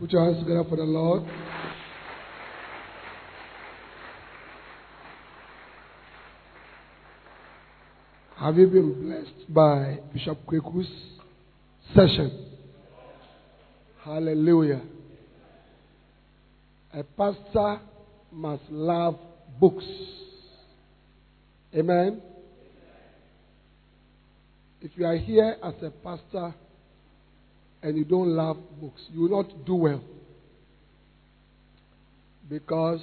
Put your hands together for the Lord. Have you been blessed by Bishop Kweku's session? Hallelujah. A pastor must love books. Amen. If you are here as a pastor and you don't love books, you will not do well. Because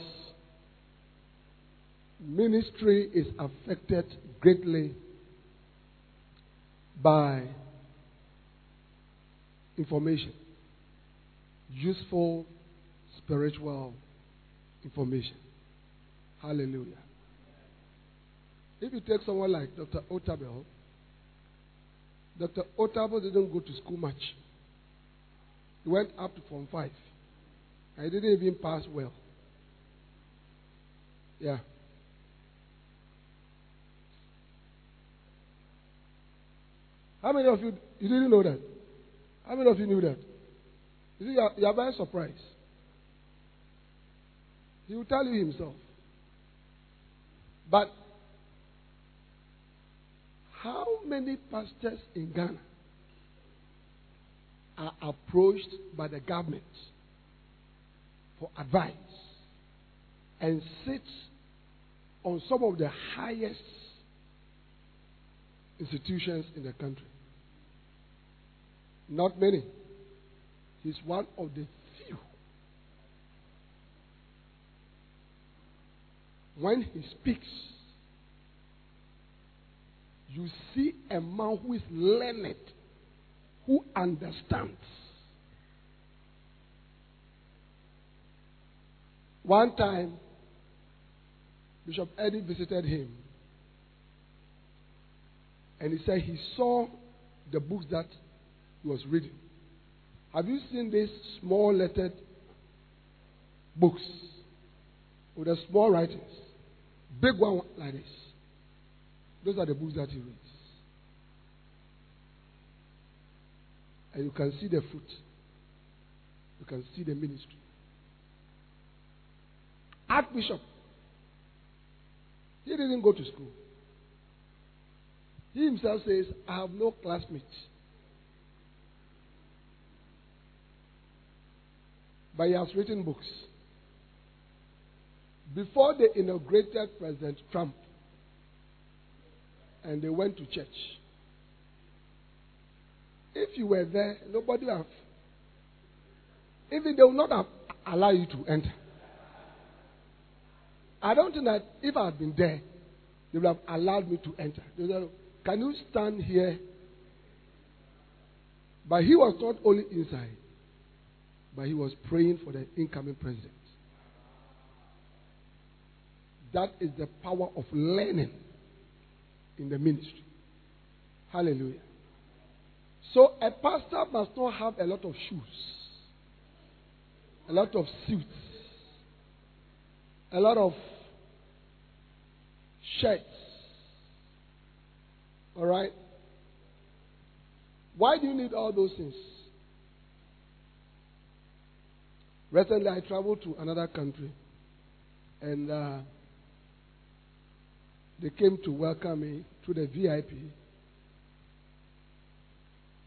ministry is affected greatly by information, useful spiritual information. Hallelujah. If you take someone like Dr. Otabil, Dr. Otabil didn't go to school much. He went up to Form 5. And didn't even pass well. Yeah. How many of you, you didn't know that? How many of you knew that? You see, you are, you are very surprised. He will tell you himself. But how many pastors in Ghana are approached by the government for advice and sit on some of the highest institutions in the country? Not many. He's one of the few. When he speaks, you see a man who is learned, who understands. One time, Bishop Eddie visited him, and he said he saw the books that he was reading. Have you seen these small lettered books with the small writings? Big one like this. Those are the books that he reads. And you can see the fruit. You can see the ministry. Archbishop, he didn't go to school. He himself says, I have no classmates. But he has written books. Before they inaugurated President Trump, and they went to church. If you were there, nobody would have. Even they would not have allowed you to enter. I don't think that if I had been there, they would have allowed me to enter. They would have, Can you stand here? But he was not only inside, but he was praying for the incoming president. That is the power of learning in the ministry. Hallelujah. So a pastor must not have a lot of shoes, a lot of suits, a lot of shirts. All right? Why do you need all those things? Recently, I traveled to another country, and uh, they came to welcome me to the VIP.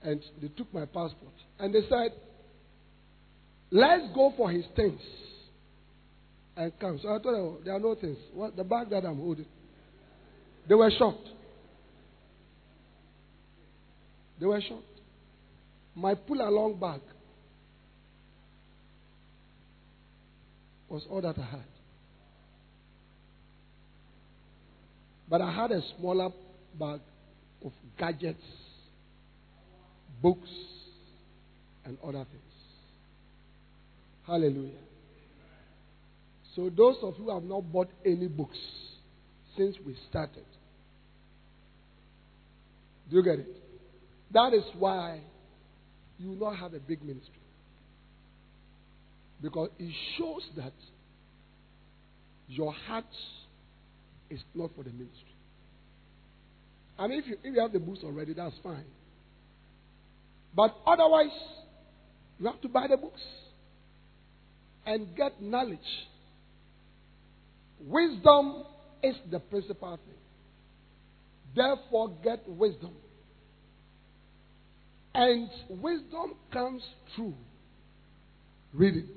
And they took my passport. And they said, let's go for his things. and come. So I told them, there are no things. What, the bag that I'm holding. They were shocked. They were shocked. My pull along bag was all that I had. But I had a smaller bag of gadgets, books, and other things. Hallelujah. So, those of you who have not bought any books since we started, do you get it? That is why you will not have a big ministry. Because it shows that your heart is not for the ministry. And if you, if you have the books already, that's fine. But otherwise, you have to buy the books and get knowledge. Wisdom is the principal thing. Therefore, get wisdom. And wisdom comes through reading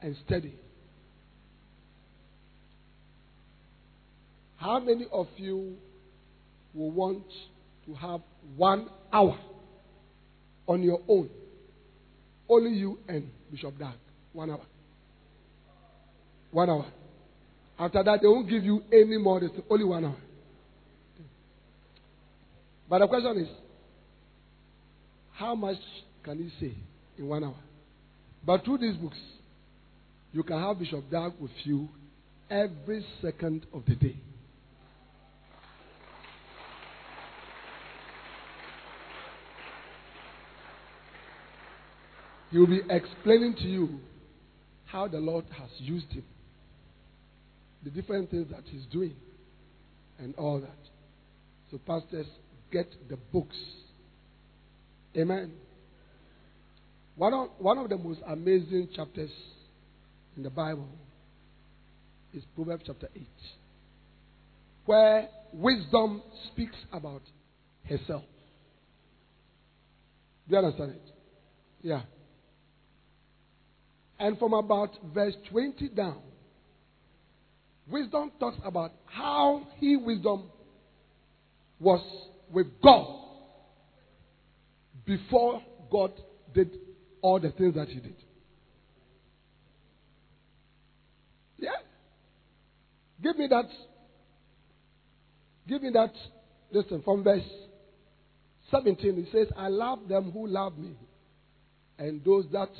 and studying. How many of you will want to have one hour on your own? Only you and Bishop Dag. One hour. One hour. After that, they won't give you any more. It's only one hour. But the question is, how much can you say in one hour? But through these books, you can have Bishop Dag with you every second of the day. He will be explaining to you how the Lord has used him, the different things that he's doing, and all that. So, pastors, get the books. Amen. One of, one of the most amazing chapters in the Bible is Proverbs chapter 8, where wisdom speaks about herself. Do you understand it? Yeah. And from about verse 20 down, wisdom talks about how he, wisdom, was with God before God did all the things that he did. Yeah? Give me that. Give me that. Listen, from verse 17, it says, I love them who love me, and those that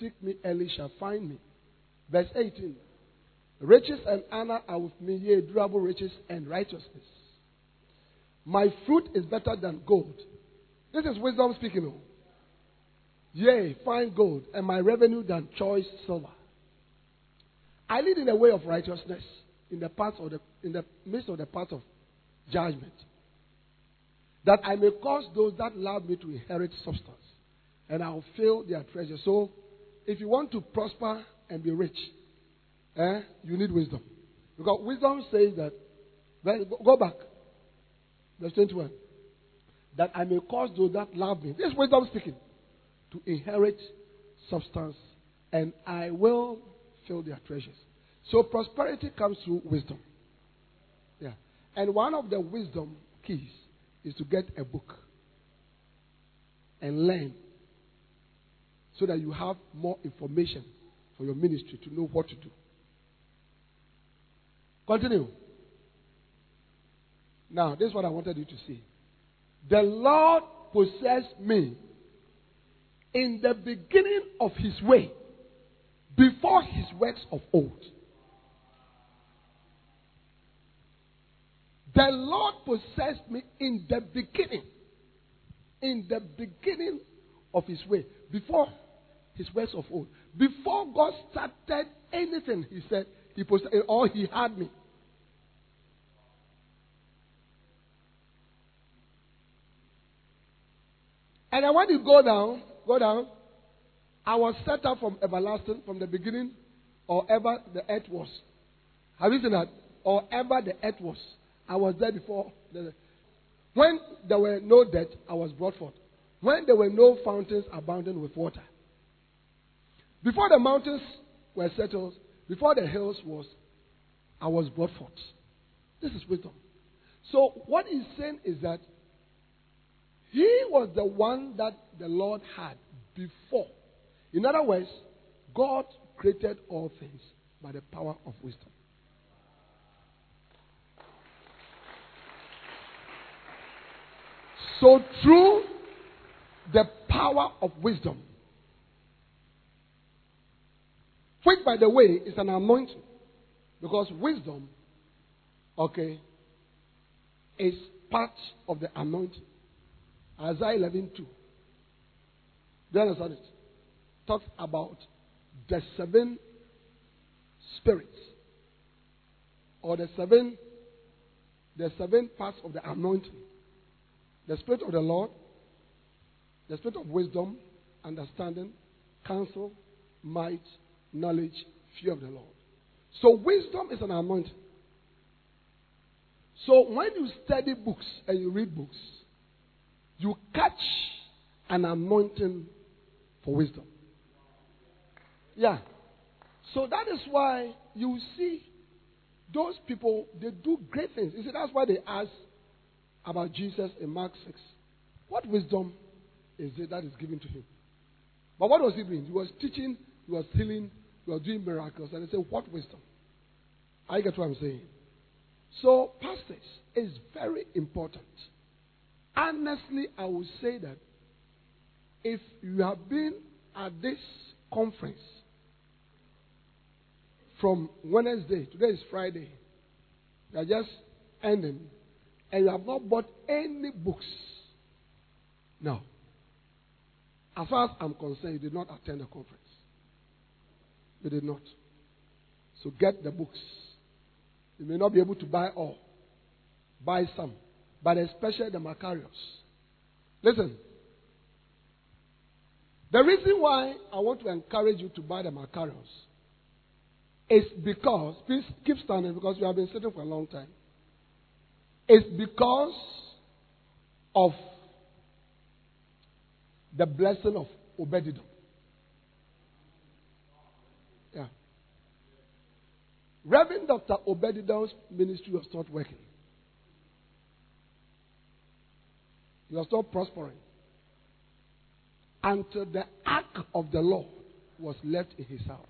seek me early shall find me. Verse 18. Riches and honor are with me, yea, durable riches and righteousness. My fruit is better than gold. This is wisdom speaking. Oh. Yea, fine gold, and my revenue than choice silver. I lead in the way of righteousness in the path of the in the midst of the path of judgment. That I may cause those that love me to inherit substance, and I will fill their treasure. So if you want to prosper and be rich, eh, you need wisdom. Because wisdom says that, go back, verse 21, that I may cause those that love me, this wisdom speaking, to inherit substance, and I will fill their treasures. So prosperity comes through wisdom. Yeah. And one of the wisdom keys is to get a book and learn so that you have more information for your ministry to know what to do. Continue. Now, this is what I wanted you to see. The Lord possessed me in the beginning of his way, before his works of old. The Lord possessed me in the beginning, in the beginning of his way, before his works of old. Before God started anything, he said, he posted, eh, or he had me. And then when you go down, go down, I was set up from everlasting, from the beginning, or ever the earth was. Have you seen that? Or ever the earth was. I was there before. The, when there were no death, I was brought forth. When there were no fountains abounding with water, before the mountains were settled, Before the hills was, I was brought forth. This is wisdom. So what he's saying is that he was the one that the Lord had before. In other words, God created all things by the power of wisdom. So, through the power of wisdom, which, by the way, is an anointing, because wisdom, okay, is part of the anointing. Isaiah 11 2. Do you understand it? Talks about the seven spirits or the seven the seven parts of the anointing the spirit of the lord the spirit of wisdom understanding counsel might knowledge fear of the lord so wisdom is an anointing so when you study books and you read books you catch an anointing for wisdom yeah so that is why you see those people, they do great things. You see, that's why they ask about Jesus in Mark 6. What wisdom is it that is given to him? But what was he doing? He was teaching, he was healing, he was doing miracles. And they say, What wisdom? I get what I'm saying. So, pastors is very important. Honestly, I would say that if you have been at this conference from Wednesday, today is Friday, you are just ending, and you have not bought any books. No. As far as I'm concerned, you did not attend the conference. You did not. So get the books. You may not be able to buy all. Buy some. But especially the Makarios. Listen. The reason why I want to encourage you to buy the Makarios is because, please keep standing because you have been sitting for a long time. It's because of the blessing of Obededom. Yeah. Reverend Dr. Obededom's ministry was not working. He was not prospering until the ark of the Lord was left in his house.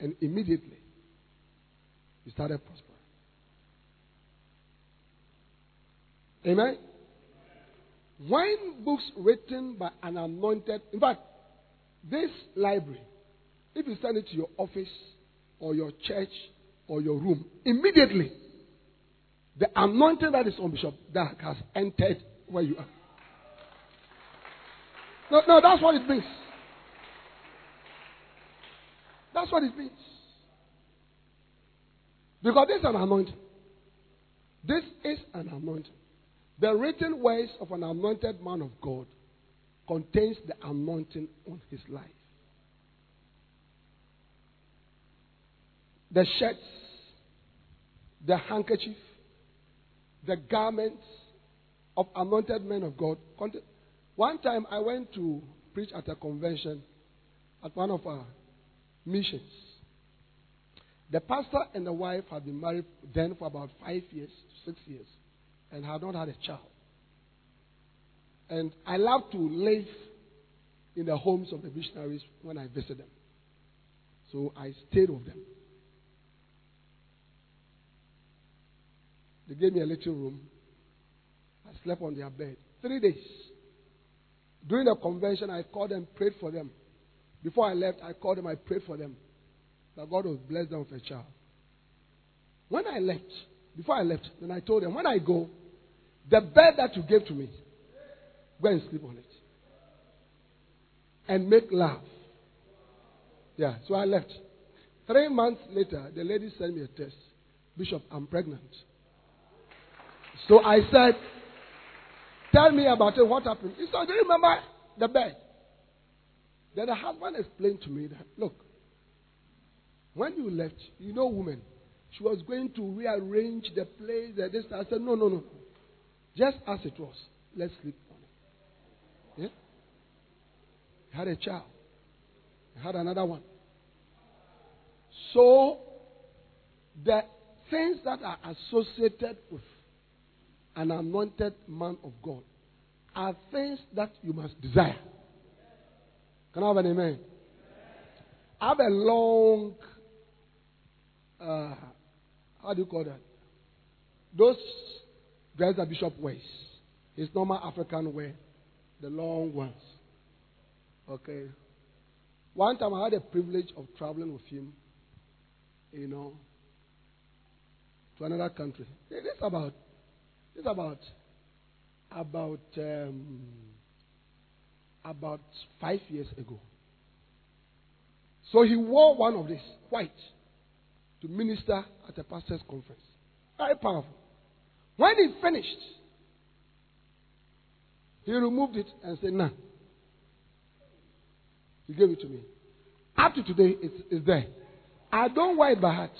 And immediately, he started prospering. Amen? When books written by an anointed, in fact, this library, if you send it to your office or your church or your room, immediately, the anointing that is on Bishop Dag has entered where you are. No, no, that's what it means. That's what it means. Because this is an anointing. This is an anointing. The written words of an anointed man of God contains the anointing on his life. The shirts, the handkerchief, the garments of anointed men of God. One time I went to preach at a convention at one of our missions. The pastor and the wife had been married then for about five years, six years, and had not had a child. And I love to live in the homes of the missionaries when I visit them. So I stayed with them. They gave me a little room. I slept on their bed. Three days. During the convention, I called them, prayed for them. Before I left, I called them, I prayed for them that God would bless them with a child. When I left, before I left, then I told them, when I go, the bed that you gave to me, go and sleep on it. And make love. Yeah, so I left. Three months later, the lady sent me a test. Bishop, I'm pregnant. So I said, Tell me about it. What happened? He said, Do you remember the bed? Then the husband explained to me that, look, when you left, you know, woman, she was going to rearrange the place. And this, I said, no, no, no. Just as it was. Let's sleep on it. Yeah? Had a child. I had another one. So, the things that are associated with an anointed man of God are things that you must desire. Can I have an amen? I have a long, uh, how do you call that? Those dresses that Bishop wears. His normal African wear, the long ones. Okay. One time I had a privilege of traveling with him, you know, to another country. It's about, it's about, about, um, about five years ago. So he wore one of these, white, to minister at a pastor's conference. Very powerful. When he finished, he removed it and said, Nah. He gave it to me. Up to today, it's, it's there. I don't wear it by heart.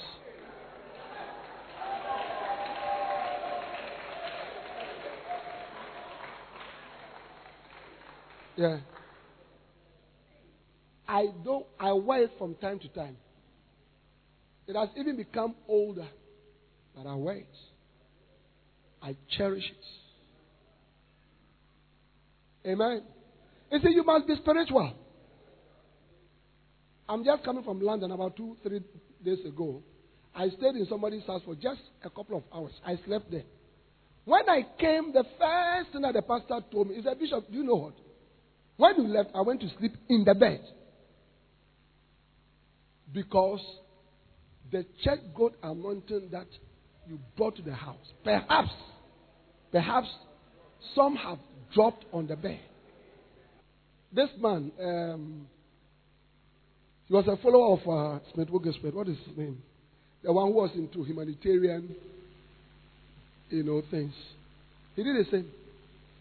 Yeah. I don't I wear it from time to time. It has even become older, but I wear it. I cherish it. Amen. You see, you must be spiritual. I'm just coming from London about two, three days ago. I stayed in somebody's house for just a couple of hours. I slept there. When I came, the first thing that the pastor told me, is, said, Bishop, do you know what? When you left, I went to sleep in the bed. Because the church goat anointing that you brought to the house, perhaps, perhaps some have dropped on the bed. This man, um, he was a follower of uh, Smith Wigglesworth. What is his name? The one who was into humanitarian, you know, things. He did the same.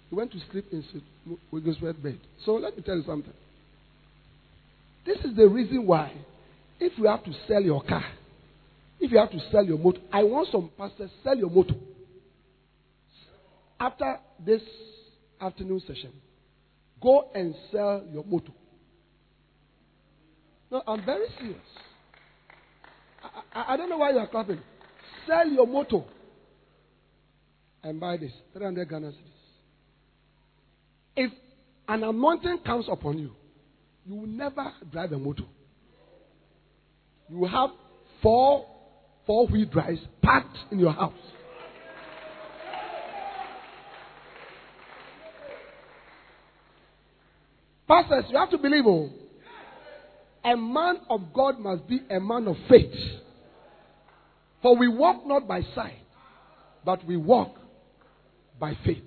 He went to sleep in Wigglesworth bed. So let me tell you something. This is the reason why, if you have to sell your car, if you have to sell your motor, I want some pastors sell your motor. After this afternoon session, go and sell your motor. No, I'm very serious. I, I, I don't know why you are clapping. Sell your motor and buy this 300 Ghana cedis. If an anointing comes upon you, you will never drive a motor. You will have four four wheel drives packed in your house. Pastors, you have to believe, oh, a man of God must be a man of faith. For we walk not by sight, but we walk by faith.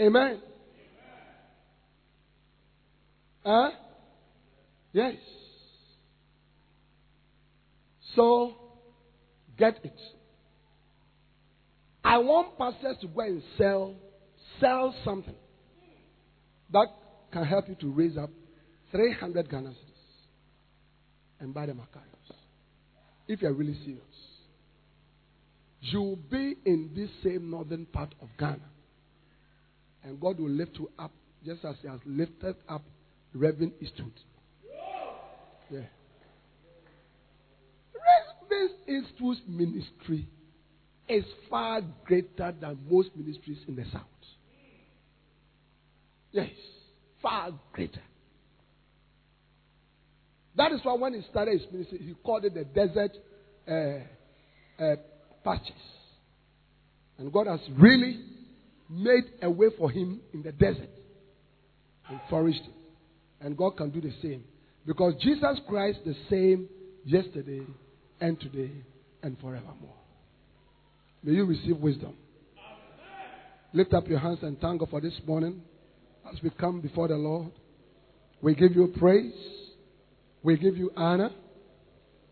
Amen. Huh? Yes. So, get it. I want pastors to go and sell, sell something that can help you to raise up 300 Ghana and buy the Makarios. If you're really serious. You'll be in this same northern part of Ghana. And God will lift you up just as He has lifted up Reverend Eastwood. Yeah. Reverend Eastwood's ministry is far greater than most ministries in the South. Yes, far greater. That is why when he started his ministry, he called it the desert uh, uh, patches. And God has really made a way for him in the desert and it. And God can do the same. Because Jesus Christ the same yesterday and today and forevermore. May you receive wisdom. Lift up your hands and thank God for this morning as we come before the Lord. We give you praise. We give you honor.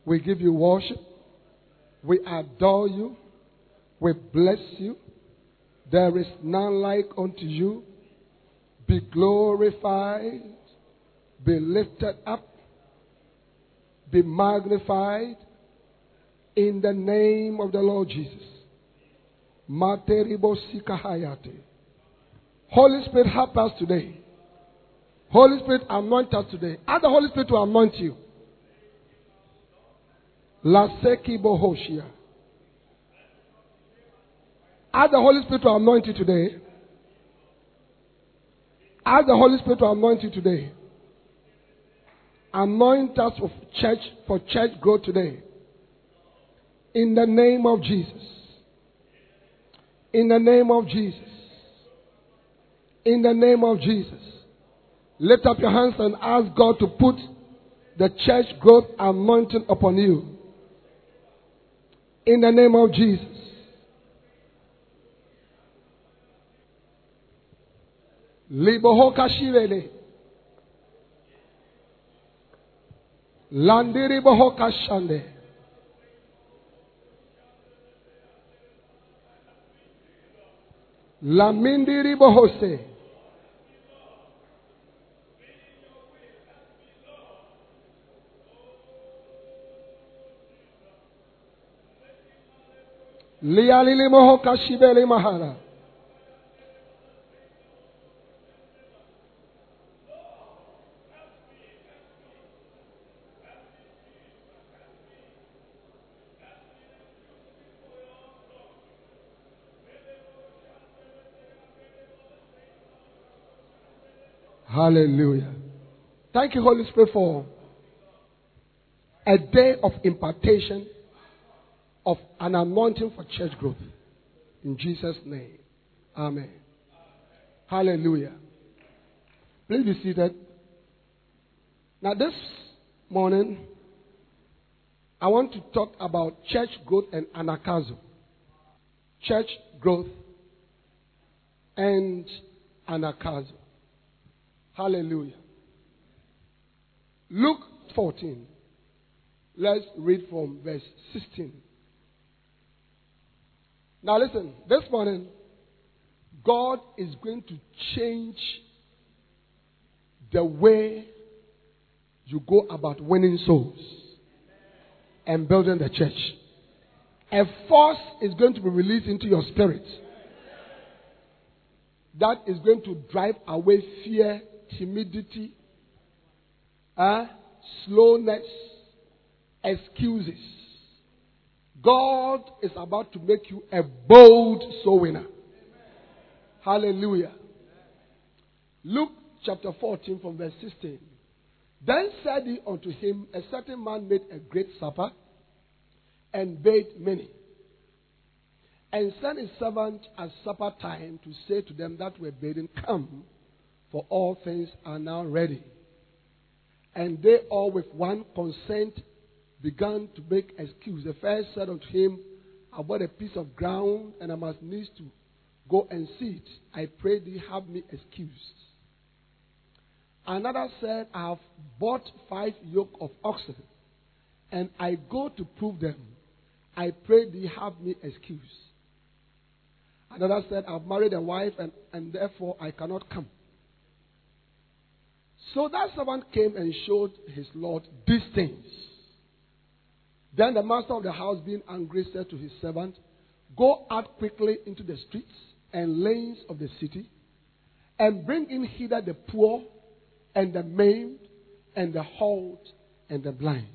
We give you worship. We adore you. We bless you. There is none like unto you. Be glorified. Be lifted up. Be magnified in the name of the Lord Jesus. Holy Spirit, help us today. Holy Spirit, anoint us today. Ask the Holy Spirit to anoint you. Laseki bohoshia. Ask the Holy Spirit to anoint you today. Ask the Holy Spirit to anoint you today. Anoint us for church for church growth today. In the name of Jesus. In the name of Jesus. In the name of Jesus. Lift up your hands and ask God to put the church growth anointing upon you. In the name of Jesus. Libohoka shirele. Landiri bohoka shande. Lamindiri bohose. Lialili mohoka shibele mahara. Hallelujah. Thank you, Holy Spirit, for a day of impartation of an anointing for church growth. In Jesus' name. Amen. Hallelujah. Please be seated. Now, this morning, I want to talk about church growth and anakazo. Church growth and anakazo. Hallelujah. Luke 14. Let's read from verse 16. Now, listen, this morning, God is going to change the way you go about winning souls and building the church. A force is going to be released into your spirit that is going to drive away fear, timidity, uh, slowness, excuses. God is about to make you a bold soul winner. Hallelujah. Luke chapter 14 from verse 16. Then said he unto him, A certain man made a great supper and bade many. And sent his servant at supper time to say to them that were bidden, Come, for all things are now ready. And they all with one consent began to make excuse. The first said unto him, I bought a piece of ground and I must needs to go and see it. I pray thee have me excused. Another said, I have bought five yoke of oxen and I go to prove them. I pray thee have me excused. Another said, I've married a wife and, and therefore I cannot come. So that servant came and showed his Lord these things. Then the master of the house, being angry, said to his servant, Go out quickly into the streets and lanes of the city, and bring in hither the poor, and the maimed, and the halt, and the blind.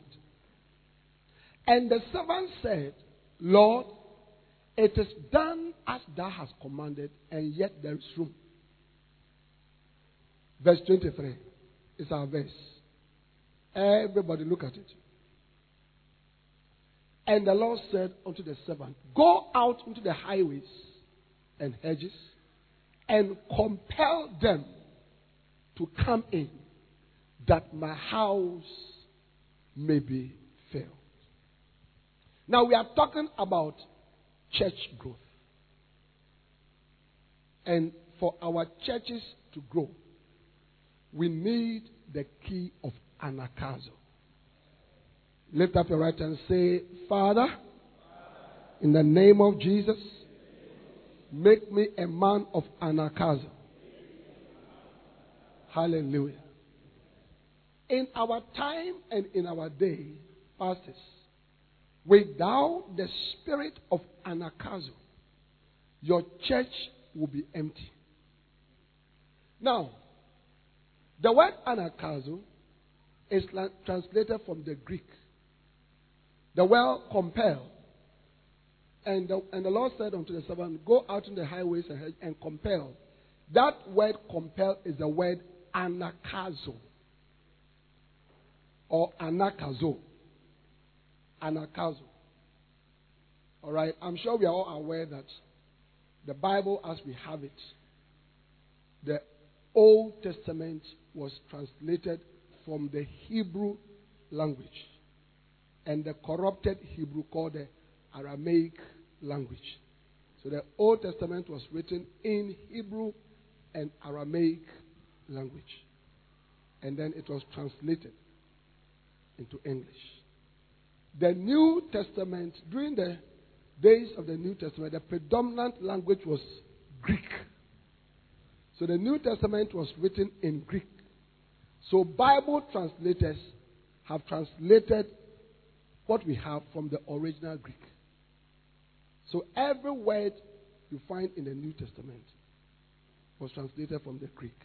And the servant said, Lord, it is done as thou hast commanded, and yet there is room. Verse 23 is our verse. Everybody look at it. And the Lord said unto the servant, Go out into the highways and hedges and compel them to come in, that my house may be filled. Now we are talking about church growth. And for our churches to grow, we need the key of anakazo. Lift up your right hand and say, Father, in the name of Jesus, make me a man of anakazo. Hallelujah. In our time and in our day, pastors, without the spirit of anakazo, your church will be empty. Now, the word anakazo is translated from the Greek. The word compel. And the, and the Lord said unto the servant, Go out in the highways and, and compel. That word compel is the word anakazo or anakazo. Anakazo. All right. I'm sure we are all aware that the Bible, as we have it, the Old Testament was translated from the Hebrew language and the corrupted Hebrew called the Aramaic language. So the Old Testament was written in Hebrew and Aramaic language. And then it was translated into English. The New Testament, during the days of the New Testament, the predominant language was Greek. So the New Testament was written in Greek. So Bible translators have translated what we have from the original Greek. So every word you find in the New Testament was translated from the Greek.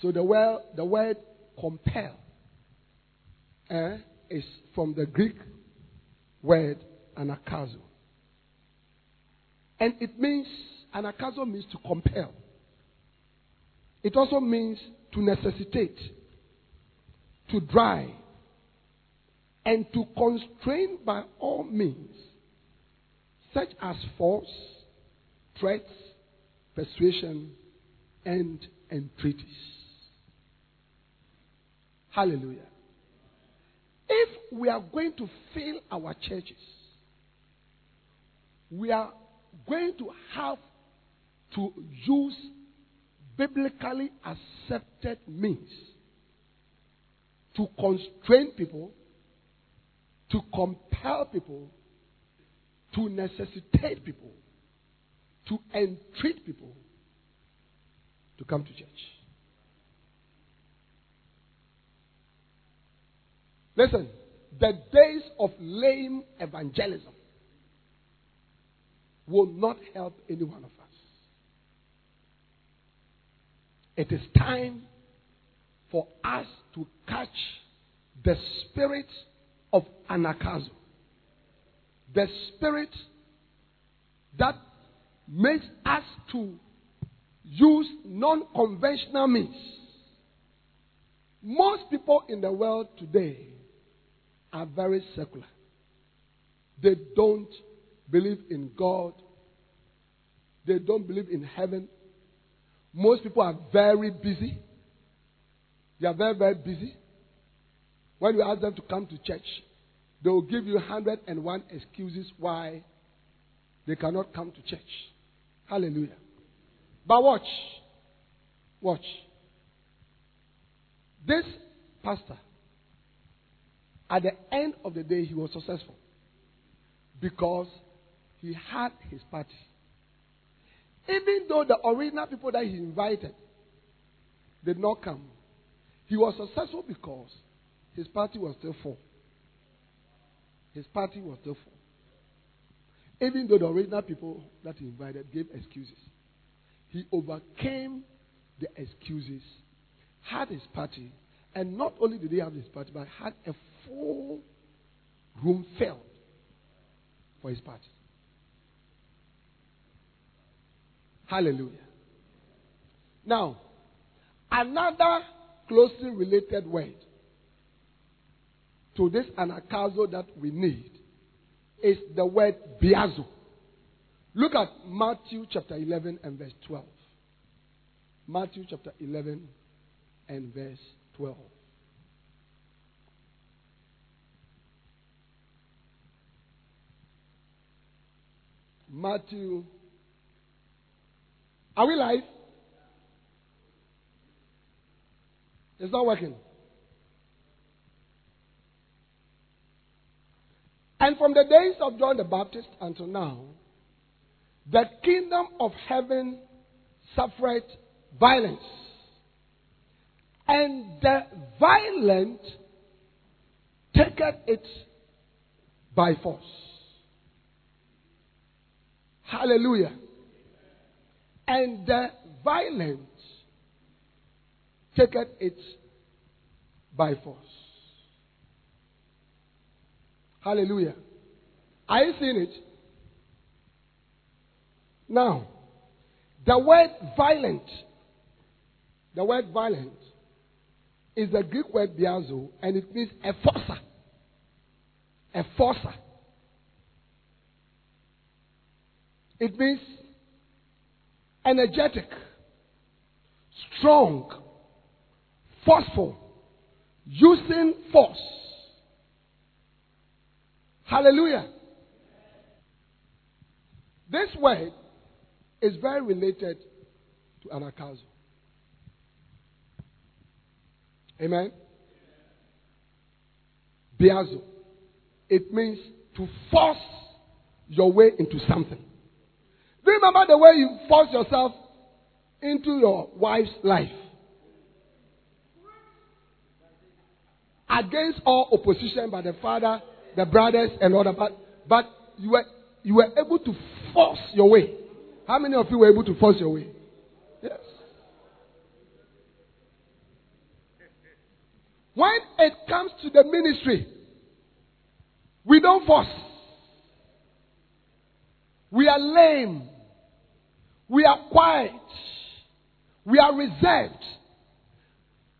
So the word, the word compel eh, is from the Greek word anakazo. And it means, anakazo means to compel. It also means to necessitate, to drive, and to constrain by all means, such as force, threats, persuasion, and entreaties. Hallelujah. If we are going to fill our churches, we are going to have to use biblically accepted means to constrain people, to compel people, to necessitate people, to entreat people to come to church. Listen, the days of lame evangelism will not help any one of us. It is time for us to catch the spirit of anakazo. The spirit that makes us to use non conventional means. Most people in the world today are very secular. They don't believe in God. They don't believe in heaven. Most people are very busy. They are very, very busy. When you ask them to come to church, they will give you 101 excuses why they cannot come to church. Hallelujah. But watch. Watch. This pastor, at the end of the day, he was successful because he had his party. Even though the original people that he invited did not come, he was successful because his party was still full. His party was still full. Even though the original people that he invited gave excuses, he overcame the excuses, had his party, and not only did he have his party, but had a full room filled for his party. Hallelujah. Now, another closely related word to this anakazo that we need is the word biazo. Look at Matthew chapter 11 and verse 12. Matthew chapter 11 and verse 12. Matthew. Are we live? It's not working. And from the days of John the Baptist until now, the kingdom of heaven suffered violence. And the violent taketh it by force. Hallelujah. And the violent taketh it by force. Hallelujah. Are you seeing it? Now, the word violent, the word violent is the Greek word biazo, and it means a forcer. A forcer. It means energetic, strong, forceful, using force. Hallelujah. This word is very related to anagkazo. Amen. Biazo. It means to force your way into something. Do you remember the way you force yourself into your wife's life? Against all opposition by the father, the brothers, and all that. But, but you, were, you were able to force your way. How many of you were able to force your way? Yes. When it comes to the ministry, we don't force. We are lame. We are quiet. We are reserved.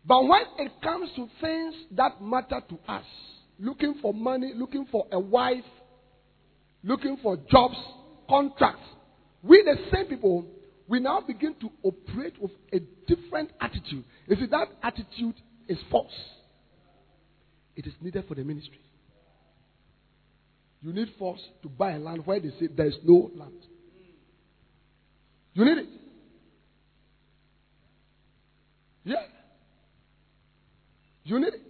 But when it comes to things that matter to us, looking for money, looking for a wife, looking for jobs, contracts, we, the same people, we now begin to operate with a different attitude. You see, that attitude is false. It is needed for the ministry. You need force to buy land where they say there is no land. You need it. Yeah. You need it.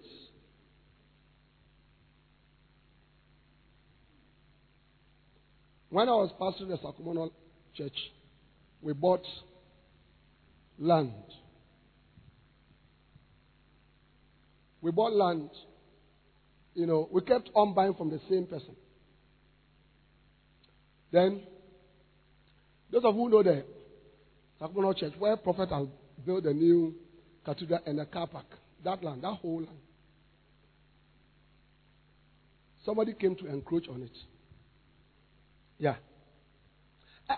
When I was pastoring the Sakumono church, we bought land. We bought land you know, we kept on buying from the same person. Then, those of you who know the Sakumono Church, where Prophet has built a new cathedral and a car park, that land, that whole land. Somebody came to encroach on it. Yeah.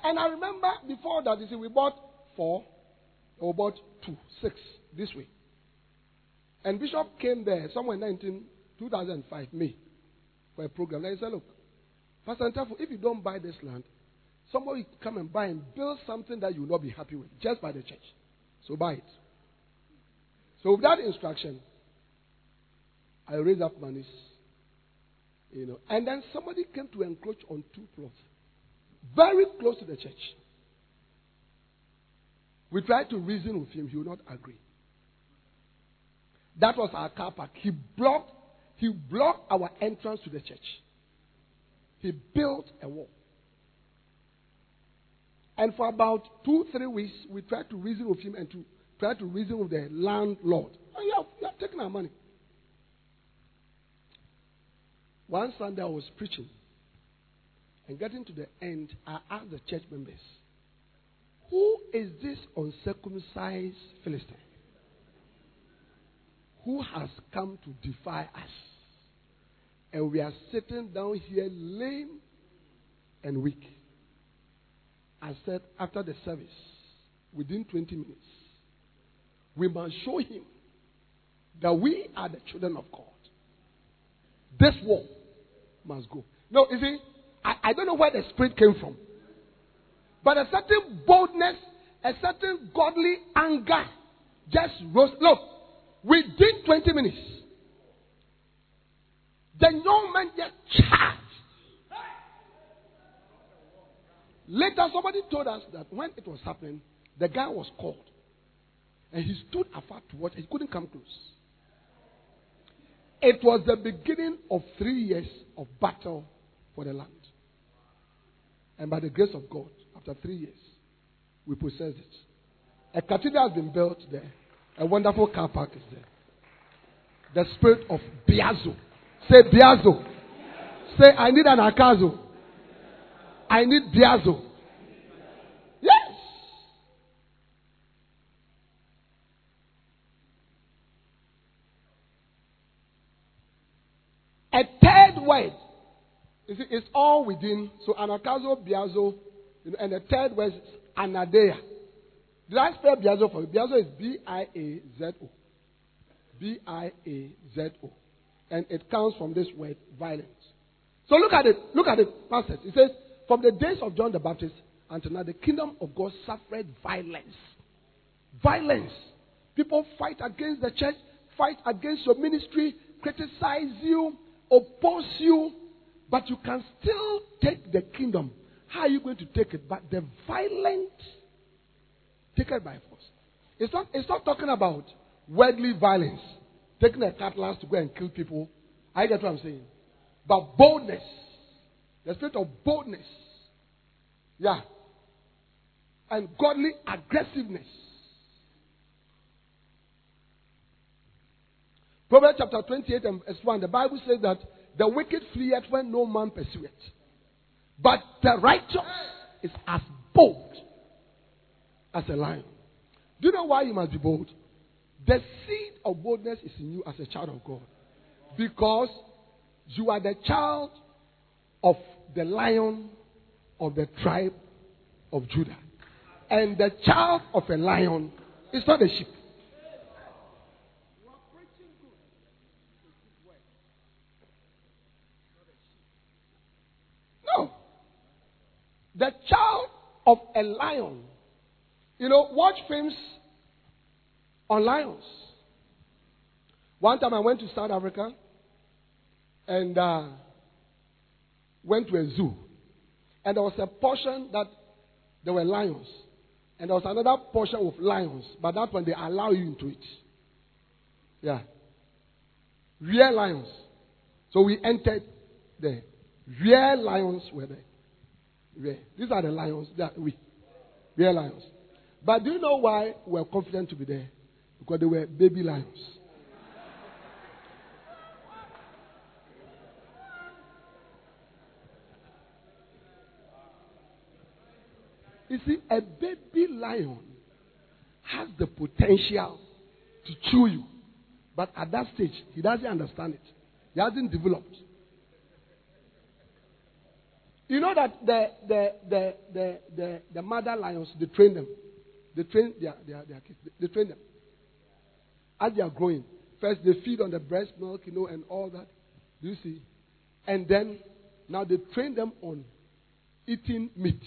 And I remember before that, you see, we bought four, or bought two, six this way. And Bishop came there somewhere in 19, 2005, May, for a program. And he said, Look, Pastor Ntafo, if you don't buy this land, somebody come and buy and build something that you will not be happy with just by the church. So buy it. So with that instruction, I raised up monies. You know, and then somebody came to encroach on two plots, very close to the church. We tried to reason with him; he would not agree. That was our car park. He blocked he blocked our entrance to the church. He built a wall. And for about two, three weeks, we tried to reason with him and to try to reason with the landlord. And you have, you have taken our money. One Sunday I was preaching. And getting to the end, I asked the church members, Who is this uncircumcised Philistine? Who has come to defy us? and we are sitting down here lame and weak. I said, after the service, within 20 minutes, we must show him that we are the children of God. This war must go. No, you see, I, I don't know where the spirit came from. But a certain boldness, a certain godly anger just rose. Look, within 20 minutes, the young man just charged. Later, somebody told us that when it was happening, the guy was called. And he stood afar to watch. He couldn't come close. It was the beginning of three years of battle for the land. And by the grace of God, after three years, we possessed it. A cathedral has been built there. A wonderful car park is there. The spirit of Biazo Say Biazo. Say, I need anagkazo. I need Biazo. Yes. A third word. You see, it's all within. So anagkazo, biazo, you know, and the third word is anadeia. Did I spell biazo for you? Biazo is B-I-A-Z-O. B-I-A-Z-O. And it comes from this word, violence. So look at it. Look at it. Passage. It says, from the days of John the Baptist until now, the kingdom of God suffered violence. Violence. People fight against the church, fight against your ministry, criticize you, oppose you, but you can still take the kingdom. How are you going to take it? But the violent, take it by force. It's not, it's not talking about worldly violence, taking a cutlass to go and kill people. I get what I'm saying. But boldness, the spirit of boldness, yeah, and godly aggressiveness. Proverbs chapter 28 and verse 1, the Bible says that the wicked fleeth when no man pursueth. But the righteous is as bold as a lion. Do you know why you must be bold? The seed of boldness is in you as a child of God. Because you are the child of the lion of the tribe of Judah. And the child of a lion is not a sheep. No. The child of a lion. You know, watch films on lions. One time I went to South Africa and uh, went to a zoo. And there was a portion that there were lions. And there was another portion with lions. But that one, they allow you into it. Yeah. Real lions. So we entered there. Real lions were there. Real. These are the lions that we. Real lions. But do you know why we're confident to be there? Because they were baby lions. You see, a baby lion has the potential to chew you. But at that stage, he doesn't understand it. He hasn't developed. You know that the, the, the, the, the, the mother lions, they train them. They train their, their, their kids. They, train them. As they are growing, first they feed on the breast milk, you know, and all that. Do you see? And then, now they train them on eating meat.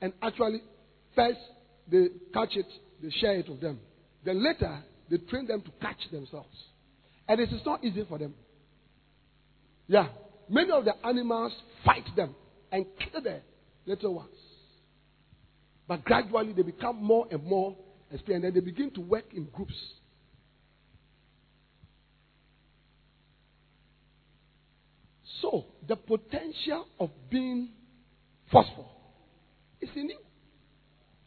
And actually, first they catch it, they share it with them. Then later, they train them to catch themselves. And it is not easy for them. Yeah. Many of the animals fight them and kill the little ones. But gradually they become more and more experienced and they begin to work in groups. So, the potential of being forceful is in you.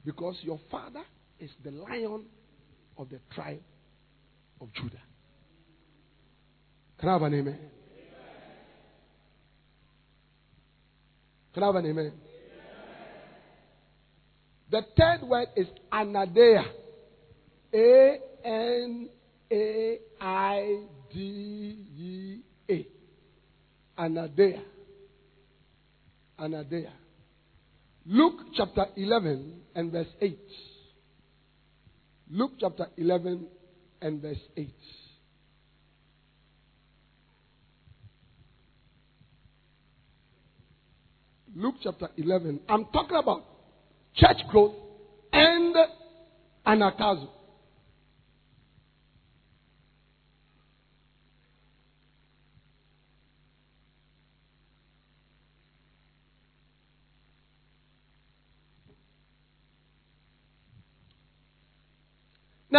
Because your father is the lion of the tribe of Judah. Can I have an amen? Can I have an amen? The third word is anadeia. A N A I D E A. Anadeia. Anadeia. Luke chapter 11 and verse 8. Luke chapter 11 and verse 8. Luke chapter 11. I'm talking about church growth and anagkazo.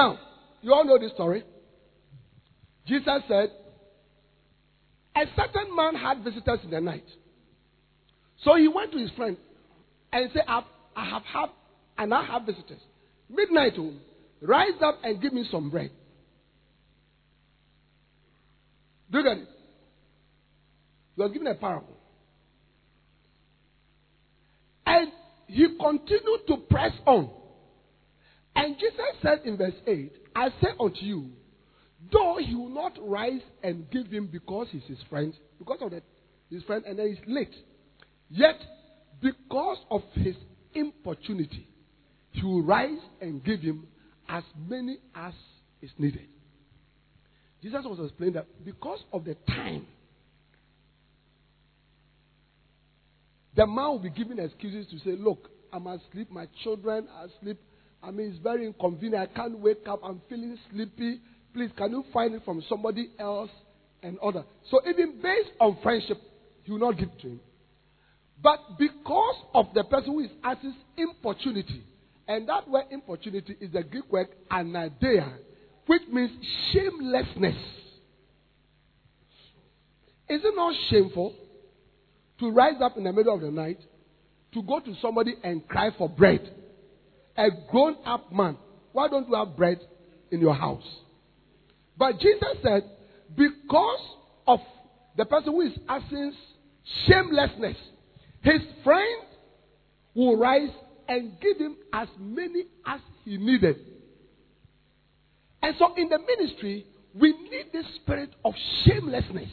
Now, you all know this story. Jesus said, A certain man had visitors in the night. So he went to his friend and said, I have had, and I have visitors. Midnight, oh, rise up and give me some bread. Do you get it? He was given a parable. And he continued to press on. And Jesus said in verse 8, I say unto you, Though he will not rise and give him because he's his friend, because of the, his friend, and then he's late. Yet, because of his importunity, he will rise and give him as many as is needed. Jesus was explaining that because of the time, the man will be giving excuses to say, Look, I'm asleep, my children are asleep. I mean, it's very inconvenient. I can't wake up. I'm feeling sleepy. Please, can you find it from somebody else and other? So, even based on friendship, he will not give to him. But because of the person who is asking importunity, and that word importunity is the Greek word anadeia, which means shamelessness. Is it not shameful to rise up in the middle of the night to go to somebody and cry for bread? A grown up man, why don't you have bread in your house? But Jesus said, because of the person who is asking shamelessness, his friend will rise and give him as many as he needed. And so in the ministry, we need this spirit of shamelessness.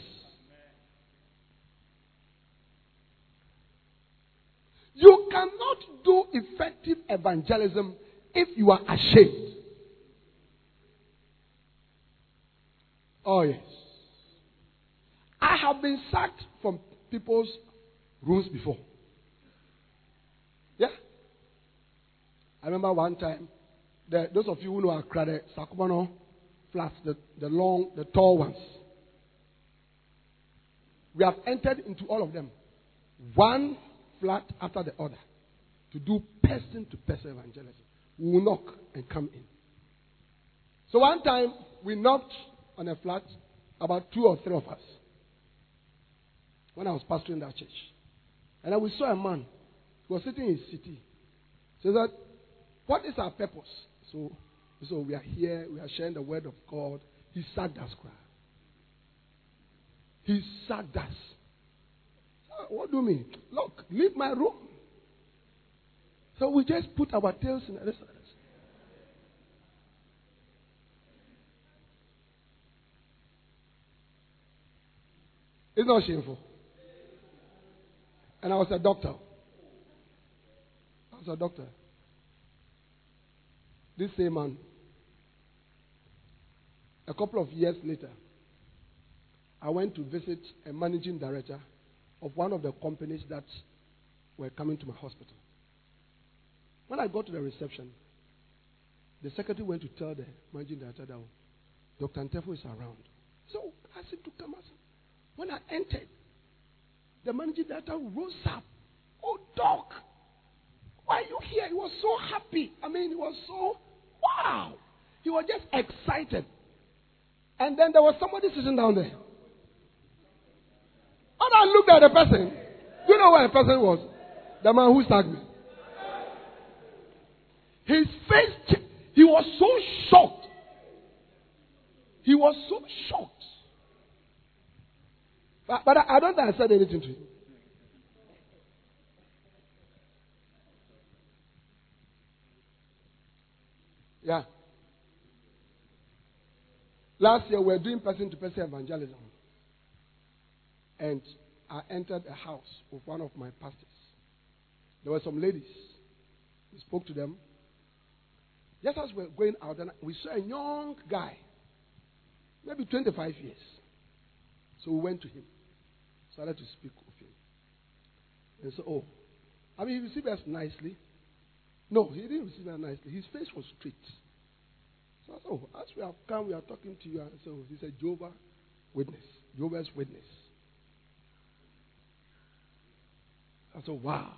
You cannot do effective evangelism if you are ashamed. Oh, yes. I have been sacked from people's rooms before. Yeah. I remember one time, the, those of you who know Accra, the Sakumono flats, the, the long, the tall ones. We have entered into all of them, one flat after the other, to do person to person evangelism. We will knock and come in. So one time, we knocked on a flat, about two or three of us, when I was pastoring that church. And then we saw a man who was sitting in his city. So that, what is our purpose? So, so we are here, we are sharing the word of God. He sacked us. He sacked us. Ah, what do you mean? Look, leave my room. So we just put our tails in the It's not shameful. And I was a doctor. I was a doctor. This same man, a couple of years later, I went to visit a managing director of one of the companies that were coming to my hospital. When I got to the reception, the secretary went to tell the managing director that oh, Dr. Antefo is around. So I him to come. When I entered, the managing director rose up. Oh, doc, why are you here? He was so happy. I mean, he was so, wow. He was just excited. And then there was somebody sitting down there. And I looked at the person. Do you know where the person was? The man who sacked me. His face, he was so shocked. He was so shocked. But, but I, I don't think I said anything to him. Yeah. Last year we were doing person to person evangelism. And I entered a house of one of my pastors. There were some ladies. We spoke to them. Just as we were going out, we saw a young guy, maybe 25 years. So we went to him started to speak with him. And so, oh, I mean, he received us nicely. No, he didn't receive us nicely. His face was straight. So I said, oh, as we have come, we are talking to you. And so he said, Jehovah Witness. Jehovah's Witness. I said, wow.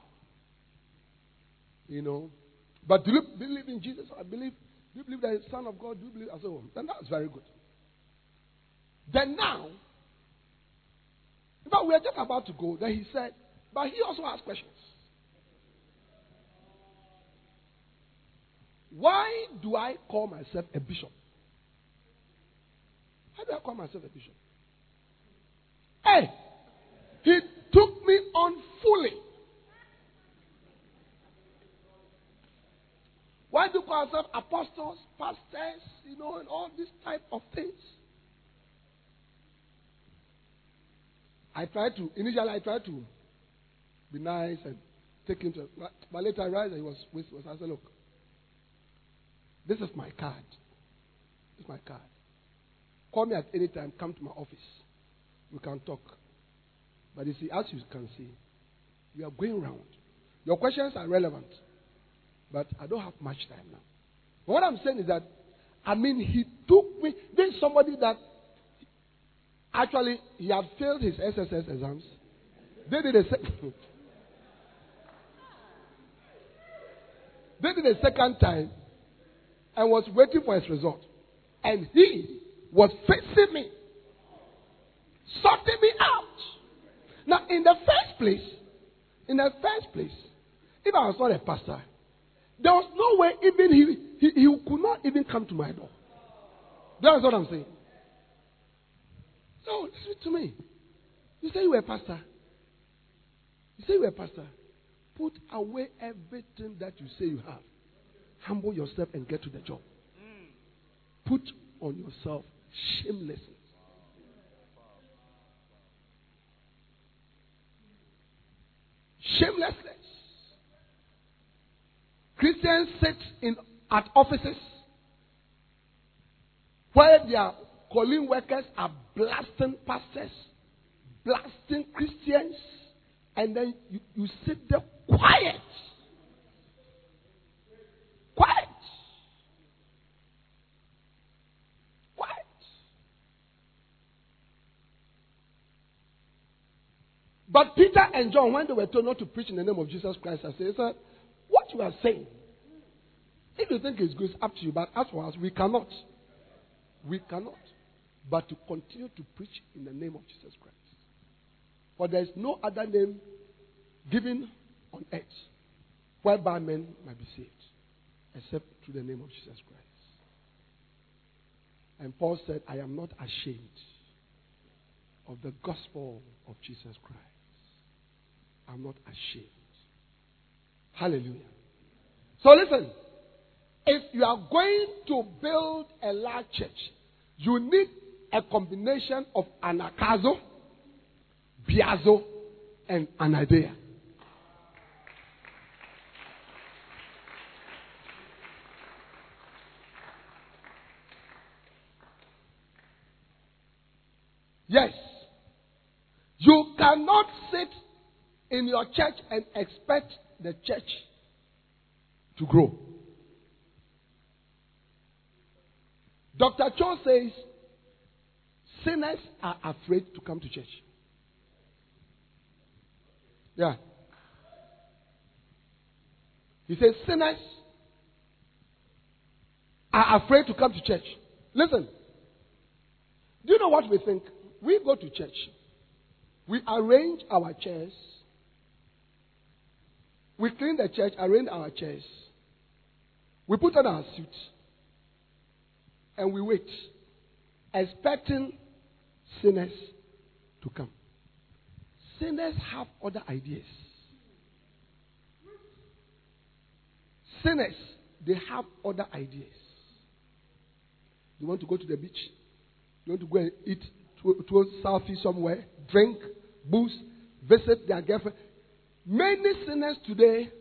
You know. But do you believe in Jesus? I believe. Do you believe that he's the Son of God? Do you believe? I said, oh, then that's very good. Then now, but we are just about to go. Then he said, but he also asked questions. Why do I call myself a bishop? How do I call myself a bishop? Hey, he took me on fully. Why do you call yourself apostles, pastors, you know, and all these type of things? I tried to, initially I tried to be nice and take him to, but later I realized he was. I said, look, this is my card. This is my card. Call me at any time, come to my office. We can talk. But you see, as you can see, we are going round. Your questions are relevant, but I don't have much time now. But what I'm saying is that, I mean, he took me. This is somebody that actually he had failed his SSS exams. They did a se- they did a second time and was waiting for his result. And he was facing me, sorting me out. Now, in the first place, in the first place, if I was not a pastor, there was no way even he, he, he could not even come to my door. That's what I'm saying. So, listen to me. You say you were a pastor. You say you were a pastor. Put away everything that you say you have. Humble yourself and get to the job. Put on yourself shamelessness. Shamelessness. Christians sit in at offices where their calling workers are blasting pastors, blasting Christians, and then you, you sit there quiet. Quiet. Quiet. But Peter and John, when they were told not to preach in the name of Jesus Christ, I said, What you are saying, if you think it's good, it's up to you. But as for us, we cannot. We cannot. But to continue to preach in the name of Jesus Christ. For there is no other name given on earth whereby men might be saved except through the name of Jesus Christ. And Paul said, I am not ashamed of the gospel of Jesus Christ. I'm not ashamed. Hallelujah. So listen, if you are going to build a large church, you need a combination of anagkazo, biazo, and anadeia. Yes. You cannot sit in your church and expect the church to grow. Dr. Cho says sinners are afraid to come to church. Yeah. He says sinners are afraid to come to church. Listen. Do you know what we think? We go to church. We arrange our chairs. We clean the church, arrange our chairs. We put on our suits. And we wait, expecting sinners to come. Sinners have other ideas. Sinners, they have other ideas. They want to go to the beach. They want to go and eat to, to selfie somewhere, drink, booze, visit their girlfriend. Many sinners today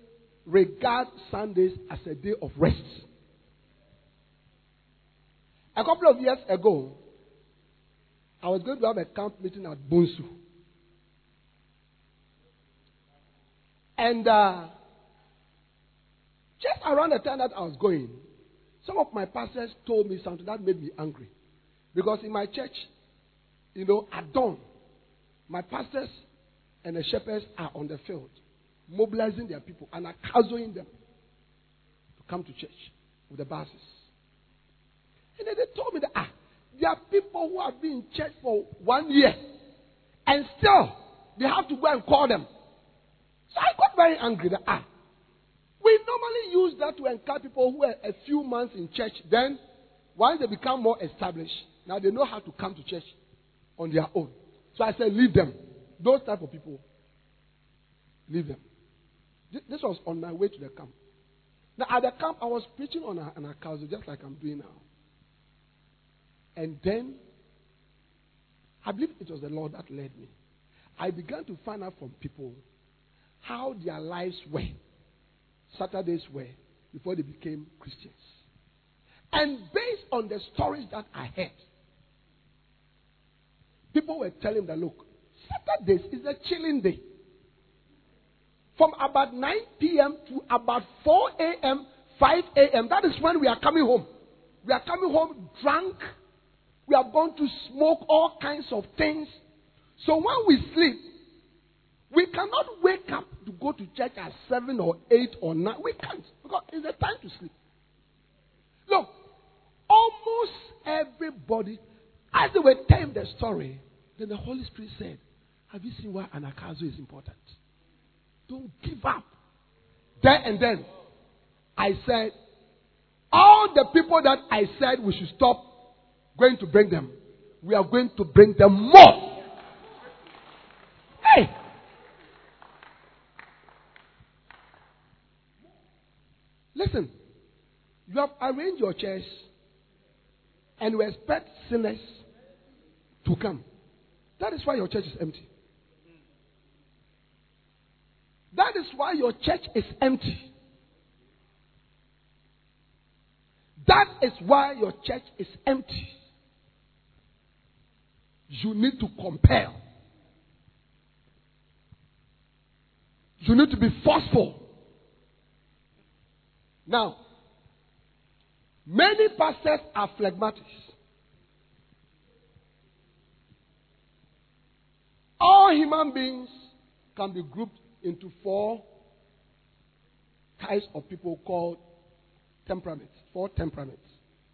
regard Sundays as a day of rest. A couple of years ago, I was going to have a camp meeting at Bonsu. And uh, just around the time that I was going, some of my pastors told me something that made me angry. Because in my church, you know, at dawn, my pastors and the shepherds are on the field, mobilizing their people and accompanying them to come to church with the buses. And then they told me that ah, there are people who have been in church for one year, and still they have to go and call them. So I got very angry that ah, we normally use that to encourage people who are a few months in church. Then, once they become more established, now they know how to come to church on their own. So I said, leave them. Those type of people, leave them. This was on my way to the camp. Now, at the camp, I was preaching on a- an account, just like I'm doing now. And then, I believe it was the Lord that led me. I began to find out from people how their lives were, Saturdays were, before they became Christians. And based on the stories that I heard, people were telling that, look, Saturdays is a chilling day. From about 9 p.m. to about 4 a.m., 5 a.m., that is when we are coming home. We are coming home drunk. We are going to smoke all kinds of things. So when we sleep, we cannot wake up to go to church at 7 or 8 or 9. We can't because it's the time to sleep. Look, almost everybody, as they were telling the story, then the Holy Spirit said, Have you seen why anagkazo is important? Don't give up. There and then, I said, all the people that I said we should stop going to bring them, we are going to bring them more. Hey! Listen, you have arranged your chairs and you expect sinners to come. That is why your church is empty. That is why your church is empty. That is why your church is empty. You need to compel. You need to be forceful. Now, many pastors are phlegmatics. All human beings can be grouped into four types of people called temperaments. Four temperaments.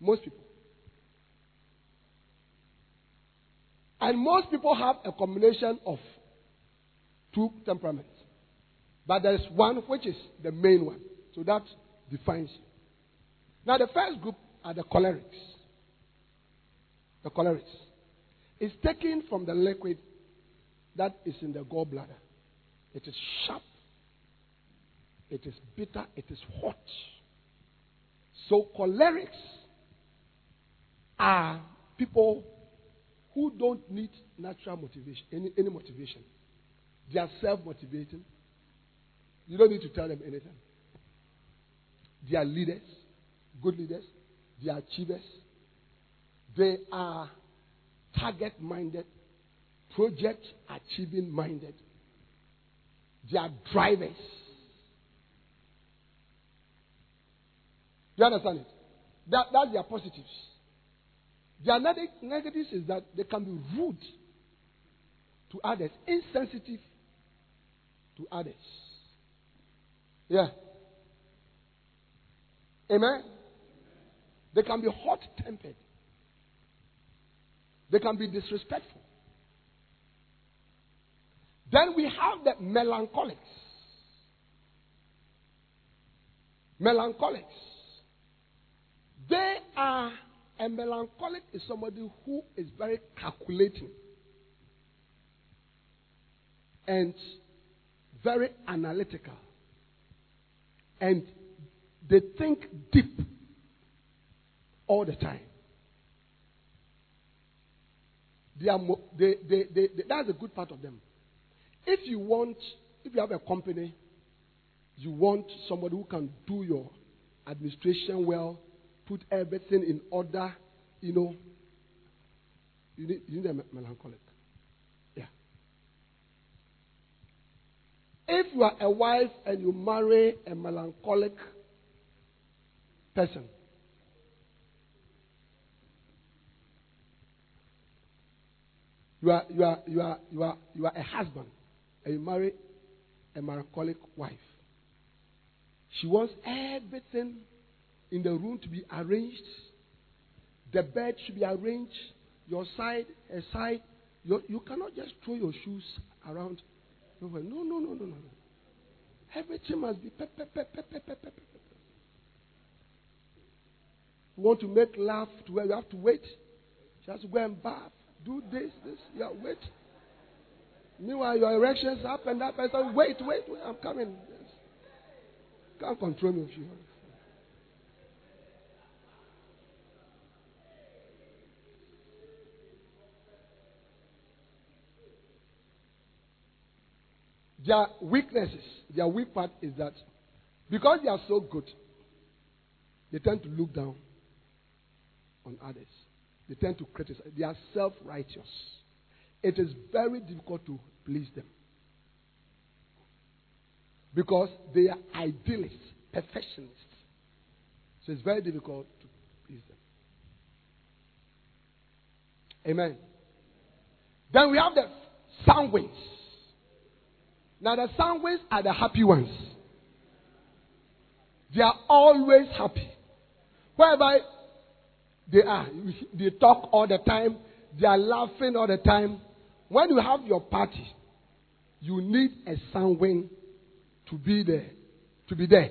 Most people. And most people have a combination of two temperaments. But there is one which is the main one. So that defines you. Now, the first group are the cholerics. The cholerics. It's taken from the liquid that is in the gallbladder. It is sharp. It is bitter. It is hot. So, cholerics are people who don't need natural motivation, any, any motivation. They are self motivating. You don't need to tell them anything. They are leaders, good leaders. They are achievers. They are target minded, project achieving minded. They are drivers. You understand it? That, that's their positives. Their neg- negatives is that they can be rude to others, insensitive to others. Yeah. Amen. They can be hot tempered. They can be disrespectful. Then we have the melancholics. Melancholics. They are, a melancholic is somebody who is very calculating and very analytical. And they think deep all the time. They are mo- they, they, they, that's a good part of them. If you want, if you have a company, you want somebody who can do your administration well, put everything in order, you know, you need, you need a melancholic. Yeah. If you are a wife and you marry a melancholic person, you are, you are, you are, you are, you are a husband and you marry a melancholic wife. She wants everything in the room to be arranged. The bed should be arranged. Your side, her side. You, you cannot just throw your shoes around. No, no, no, no, no. Everything must be pep, pep, pep, pep, pep, pep, pep. You want to make love to her, you have to wait. She has to go and bath. Do this, this. Yeah, wait. Meanwhile, your erections up and that person, wait, wait, wait, I'm coming. Yes. Can't control me if you want. Their weaknesses, their weak part is that because they are so good, they tend to look down on others. They tend to criticize. They are self righteous. It is very difficult to please them. Because they are idealists, perfectionists. So it's very difficult to please them. Amen. Then we have the sanguines. Now, the sanguines are the happy ones. They are always happy. Whereby they are, they talk all the time, they are laughing all the time. When you have your party, you need a sanguine to be there. To be there.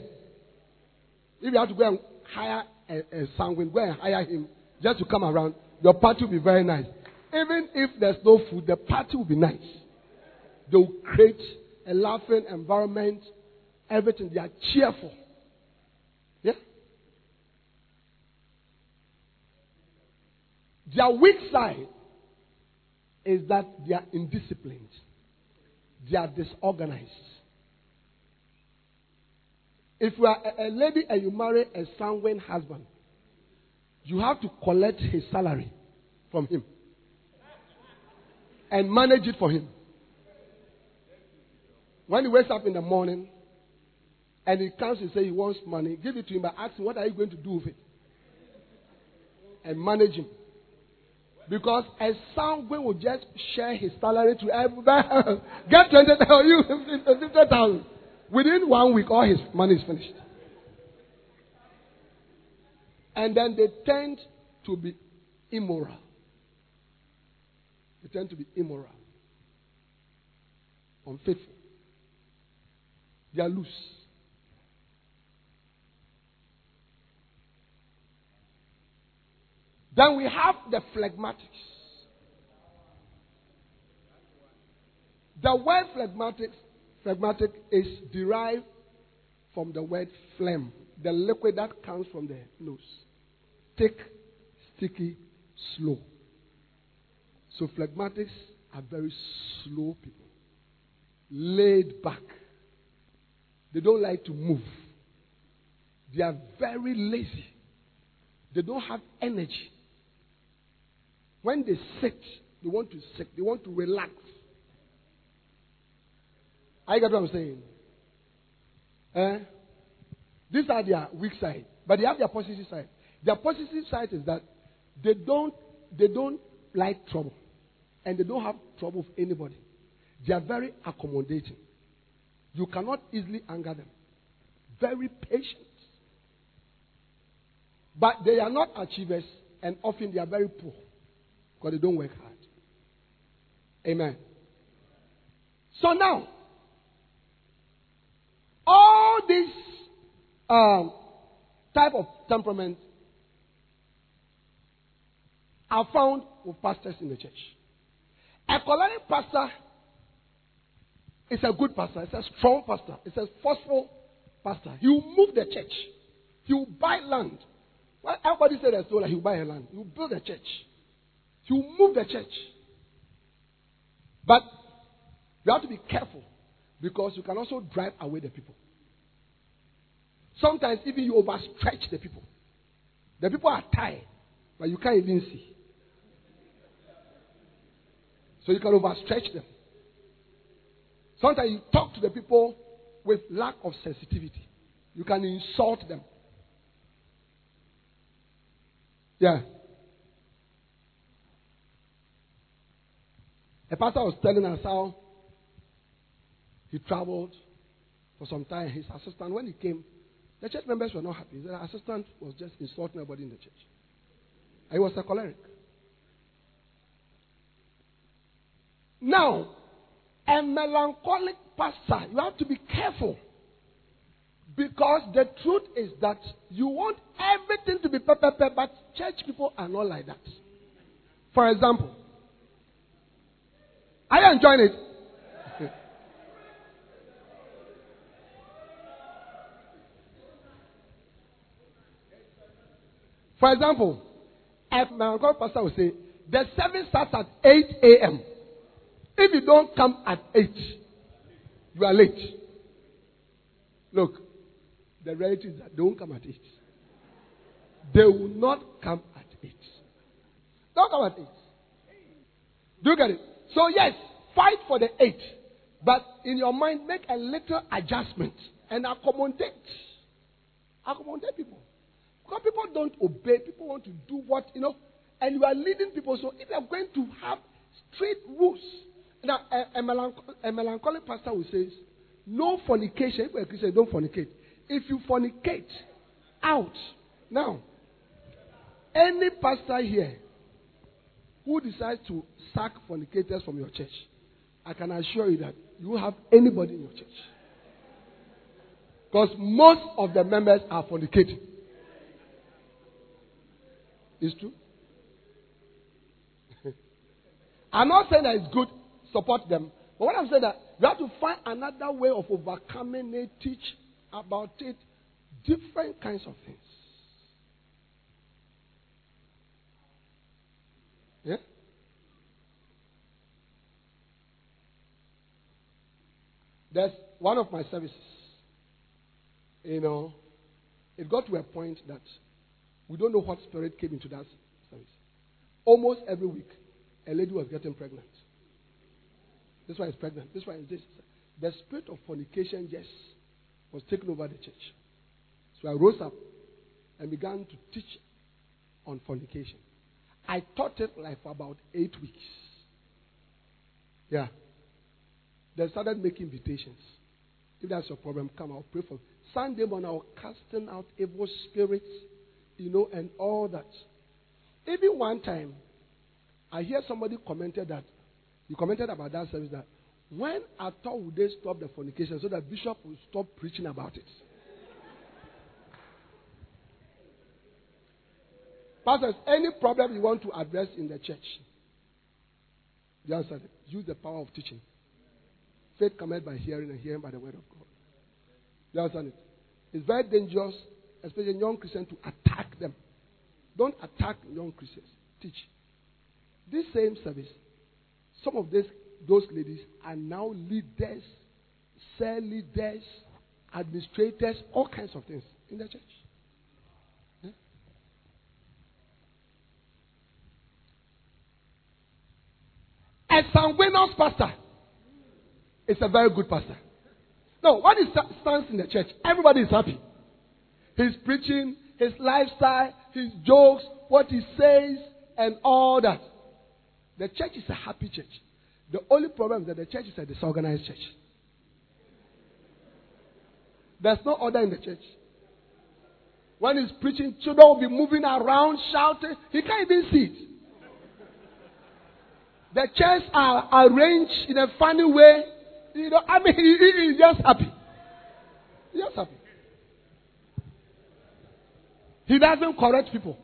If you have to go and hire a, a go and hire him just to come around. Your party will be very nice. Even if there's no food, the party will be nice. They will create a laughing environment, everything. They are cheerful. Yeah? Their weak side is that they are indisciplined, they are disorganized. If you are a, a lady and you marry a sanguine husband, you have to collect his salary from him and manage it for him. When he wakes up in the morning and he comes and says he wants money, give it to him, but ask him, what are you going to do with it? And manage him. Because a sanguine will just share his salary to everybody. Get 20,000, you 50,000. Within one week, all his money is finished. And then they tend to be immoral. They tend to be immoral, unfaithful. They are loose. Then we have the phlegmatics. The word phlegmatics, phlegmatic is derived from the word phlegm, the liquid that comes from the nose. Thick, sticky, slow. So phlegmatics are very slow people, laid back. They don't like to move. They are very lazy. They don't have energy. When they sit, they want to sit. They want to relax. I get what I'm saying? Eh? These are their weak side, but they have their positive side. Their positive side is that they don't they don't like trouble, and they don't have trouble with anybody. They are very accommodating. You cannot easily anger them. Very patient. But they are not achievers, and often they are very poor because they don't work hard. Amen. So now, all these um, type of temperaments are found with pastors in the church. A choleric pastor is a good pastor. It's a strong pastor. It's a forceful pastor. He will move the church. He will buy land. Well, everybody said that so that he will buy a land. He will build a church. Will move the church. But you have to be careful because you can also drive away the people. Sometimes even you overstretch the people. The people are tired, but you can't even see. So you can overstretch them. Sometimes you talk to the people with lack of sensitivity. You can insult them. Yeah. A pastor was telling us how he traveled for some time. His assistant, when he came, the church members were not happy. The assistant was just insulting everybody in the church. He was a choleric. Now, a melancholic pastor, you have to be careful. Because the truth is that you want everything to be perfect, but church people are not like that. For example, are you enjoying it? For example, if my uncle pastor will say, the service starts at 8 a.m. If you don't come at 8, You are late. Look, the reality is that they won't come at 8. They will not come at 8. Don't come at 8. Do you get it? So, yes, fight for the 8. But in your mind, make a little adjustment and accommodate. Accommodate people. Because people don't obey, people want to do what, you know, and you are leading people. So if you are going to have straight rules, now a, a, melanch- a melancholic pastor will say, no fornication. If you're a Christian, don't fornicate. If you fornicate, out. Now, any pastor here who decides to sack fornicators from your church, I can assure you that you will have anybody in your church. Because most of the members are fornicating. It's true. I'm not saying that it's good, support them. But what I'm saying that you have to find another way of overcoming it, teach about it, different kinds of things. Yeah? There's one of my services. You know, it got to a point that we don't know what spirit came into that service. Almost every week, a lady was getting pregnant. This one is pregnant. This one is this. The spirit of fornication yes, was taking over the church. So I rose up and began to teach on fornication. I taught it like for about eight weeks. Yeah. They started making invitations. If that's your problem, come, I'll pray for you. Sunday morning, I was casting out evil spirits, you know, and all that. Even one time, I hear somebody commented that, he commented about that service that, when I thought would they stop the fornication so that Bishop will stop preaching about it? Pastors, any problem you want to address in the church, the answer use the power of teaching. Faith comes by hearing and hearing by the word of God. You understand it? It's very dangerous, especially young Christians, to attack them. Don't attack young Christians. Teach. This same service, some of this, those ladies are now leaders, cell leaders, administrators, all kinds of things in the church. A sanguineous pastor is a very good pastor. No, when he stands in the church, everybody is happy. His preaching, his lifestyle, his jokes, what he says, and all that. The church is a happy church. The only problem is that the church is a disorganized church. There's no order in the church. When he's preaching, children will be moving around, shouting. He can't even see it. The chairs are arranged in a funny way. You know, I mean, he, he's just happy. He's just happy. He doesn't correct people.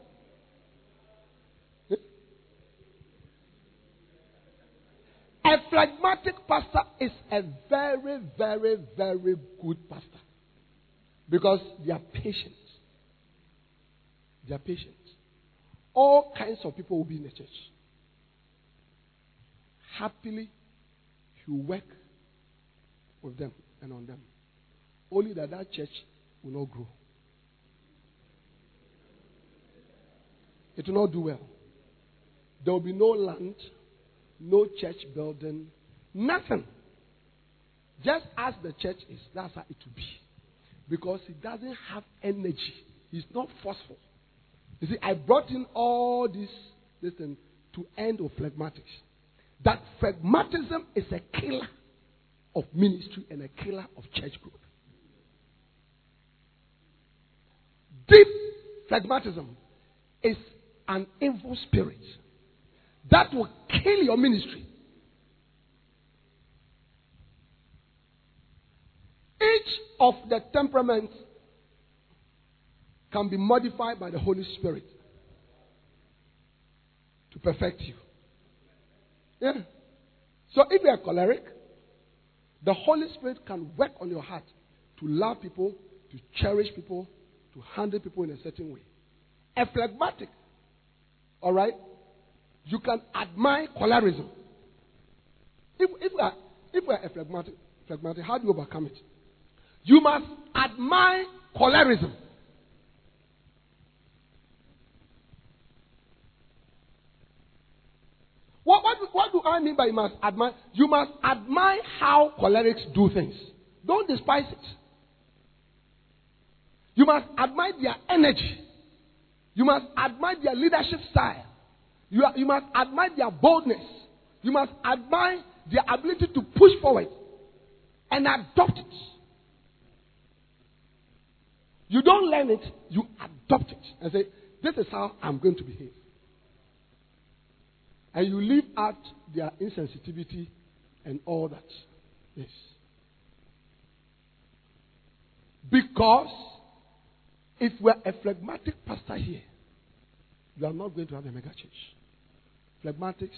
A phlegmatic pastor is a very, very, very good pastor. Because they are patient. They are patient. All kinds of people will be in the church. Happily, you work with them and on them. Only that that church will not grow. It will not do well. There will be no land, no church building, nothing. Just as the church is, that's how it will be. Because it doesn't have energy. It's not forceful. You see, I brought in all this, listen, to end of phlegmatics. That phlegmatism is a killer of ministry and a killer of church growth. Deep phlegmatism is an evil spirit that will kill your ministry. Each of the temperaments can be modified by the Holy Spirit to perfect you. Yeah. So if you are choleric, the Holy Spirit can work on your heart to love people, to cherish people, to handle people in a certain way. A phlegmatic, all right, you can admire cholerism. If, if, we are, if we are a phlegmatic, phlegmatic. How do you overcome it? You must admire cholerism. What, what, what do I mean by you must admire? You must admire how cholerics do things. Don't despise it. You must admire their energy. You must admire their leadership style. You, you must admire their boldness. You must admire their ability to push forward and adopt it. You don't learn it, you adopt it and say, This is how I'm going to behave. And you leave out their insensitivity and all that. Yes. Because if we're a phlegmatic pastor here, you are not going to have a mega church. Phlegmatics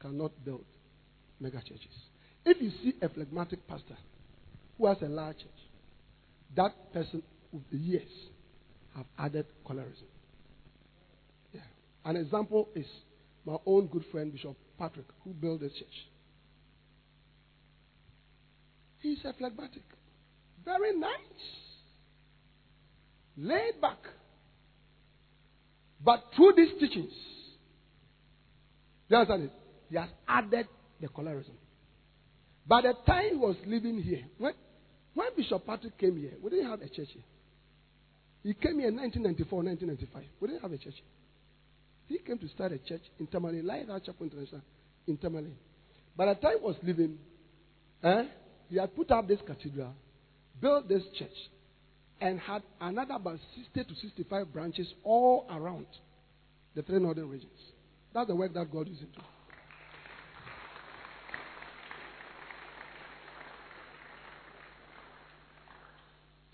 cannot build mega churches. If you see a phlegmatic pastor who has a large church, that person with the years have added cholerism. Yeah. An example is my own good friend Bishop Patrick, who built this church. He's a phlegmatic. Very nice. Laid back. But through these teachings, you understand it? He has added the cholerism. By the time he was living here, when, when Bishop Patrick came here, we didn't have a church here. He came here in 1994, 1995. We didn't have a church here. He came to start a church in Tamale, Lighthouse Chapel International in Tamale. By the time he was living, eh, he had put up this cathedral, built this church, and had another about 60 to 65 branches all around the three northern regions. That's the work that God is into.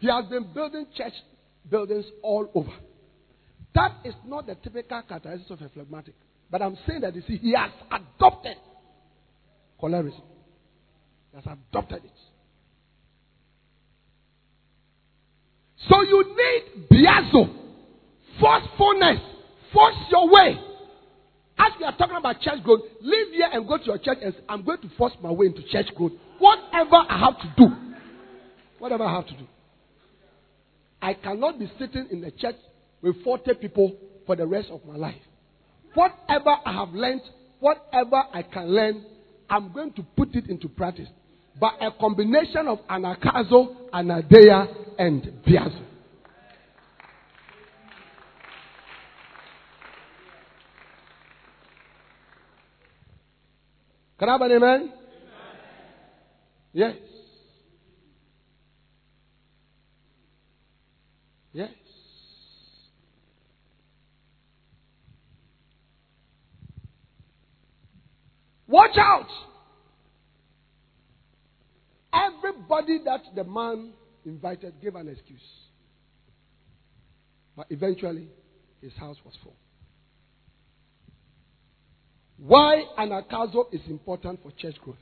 He has been building church buildings all over. That is not the typical characteristic of a phlegmatic. But I'm saying that you see, he has adopted cholerism. He has adopted it. So you need biazo, forcefulness, force your way. As we are talking about church growth, leave here and go to your church and say, I'm going to force my way into church growth. Whatever I have to do. Whatever I have to do. I cannot be sitting in the church with 40 people for the rest of my life. Whatever I have learned, whatever I can learn, I'm going to put it into practice. By a combination of anagkazo, anadeia, and biazo. Can I have an amen? amen? Yes. Yes. Watch out! Everybody that the man invited gave an excuse. But eventually, his house was full. Why an anagkazo is important for church growth.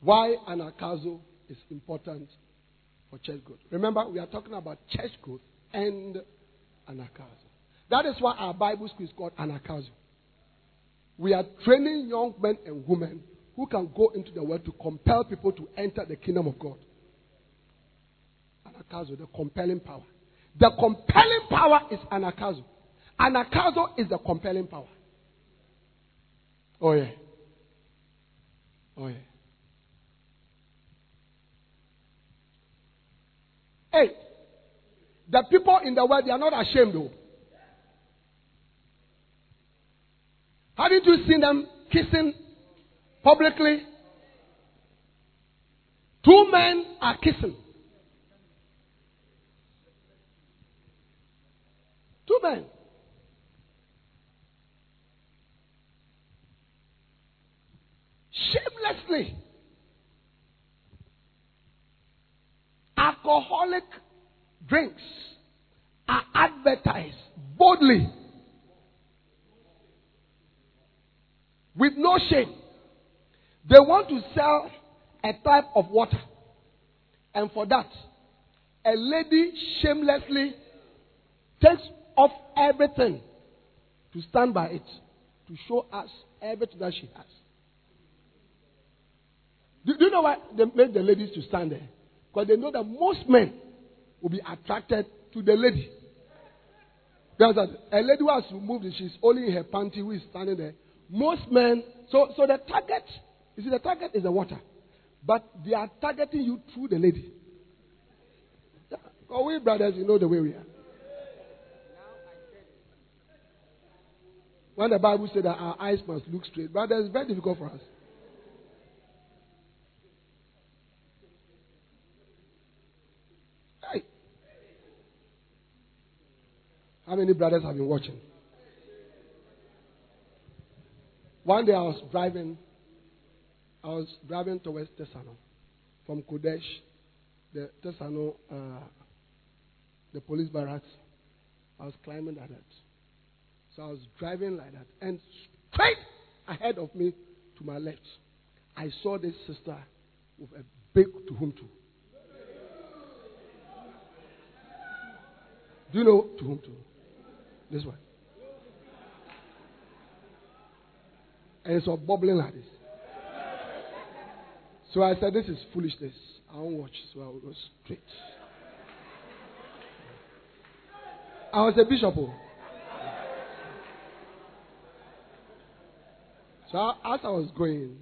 Why an anagkazo is important for church growth. Remember, we are talking about church growth and an anagkazo. That is why our Bible school is called an anagkazo. We are training young men and women who can go into the world to compel people to enter the kingdom of God. Anagkazo, the compelling power. The compelling power is anagkazo. Anagkazo is the compelling power. Oh, yeah. Oh, yeah. Hey, the people in the world, they are not ashamed though. Haven't you seen them kissing publicly? Two men are kissing. Two men. Shamelessly. Alcoholic drinks are advertised boldly with no shame. They want to sell a type of water. And for that, a lady shamelessly takes off everything to stand by it, to show us everything that she has. Do, do you know why they made the ladies to stand there? Because they know that most men will be attracted to the lady. Because a lady who has removed she's only in her panty who is standing there. Most men, so, so the target, you see, the target is the water. But they are targeting you through the lady. Oh, we brothers, you know the way we are. When the Bible said that our eyes must look straight, brothers, it's very difficult for us. Hey. How many brothers have been watching? One day I was driving, I was driving towards Tesano from Qodesh, the Tesano, uh, the police barracks. I was climbing like that. So I was driving like that. And straight ahead of me to my left, I saw this sister with a big to. Do you know to? This one. And it's all bubbling like this. So I said, This is foolishness. I won't watch. So I will go straight. I was a bishop. Oh. So as I was going,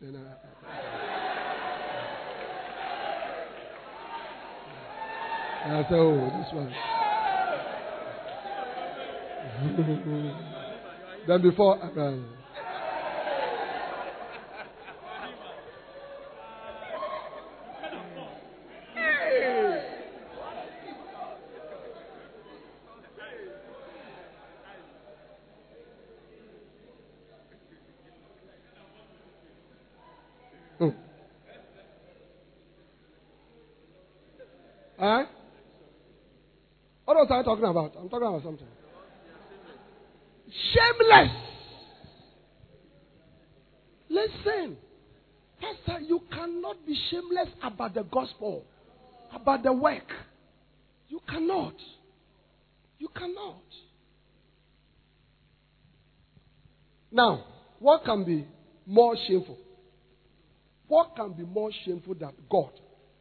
then I, I said, Oh, this one. then before. Uh, Hmm. Huh? What was I talking about? I'm talking about something. Shameless. Listen, Pastor, you cannot be shameless about the gospel, about the work. You cannot. You cannot. Now, what can be more shameful? What can be more shameful than God,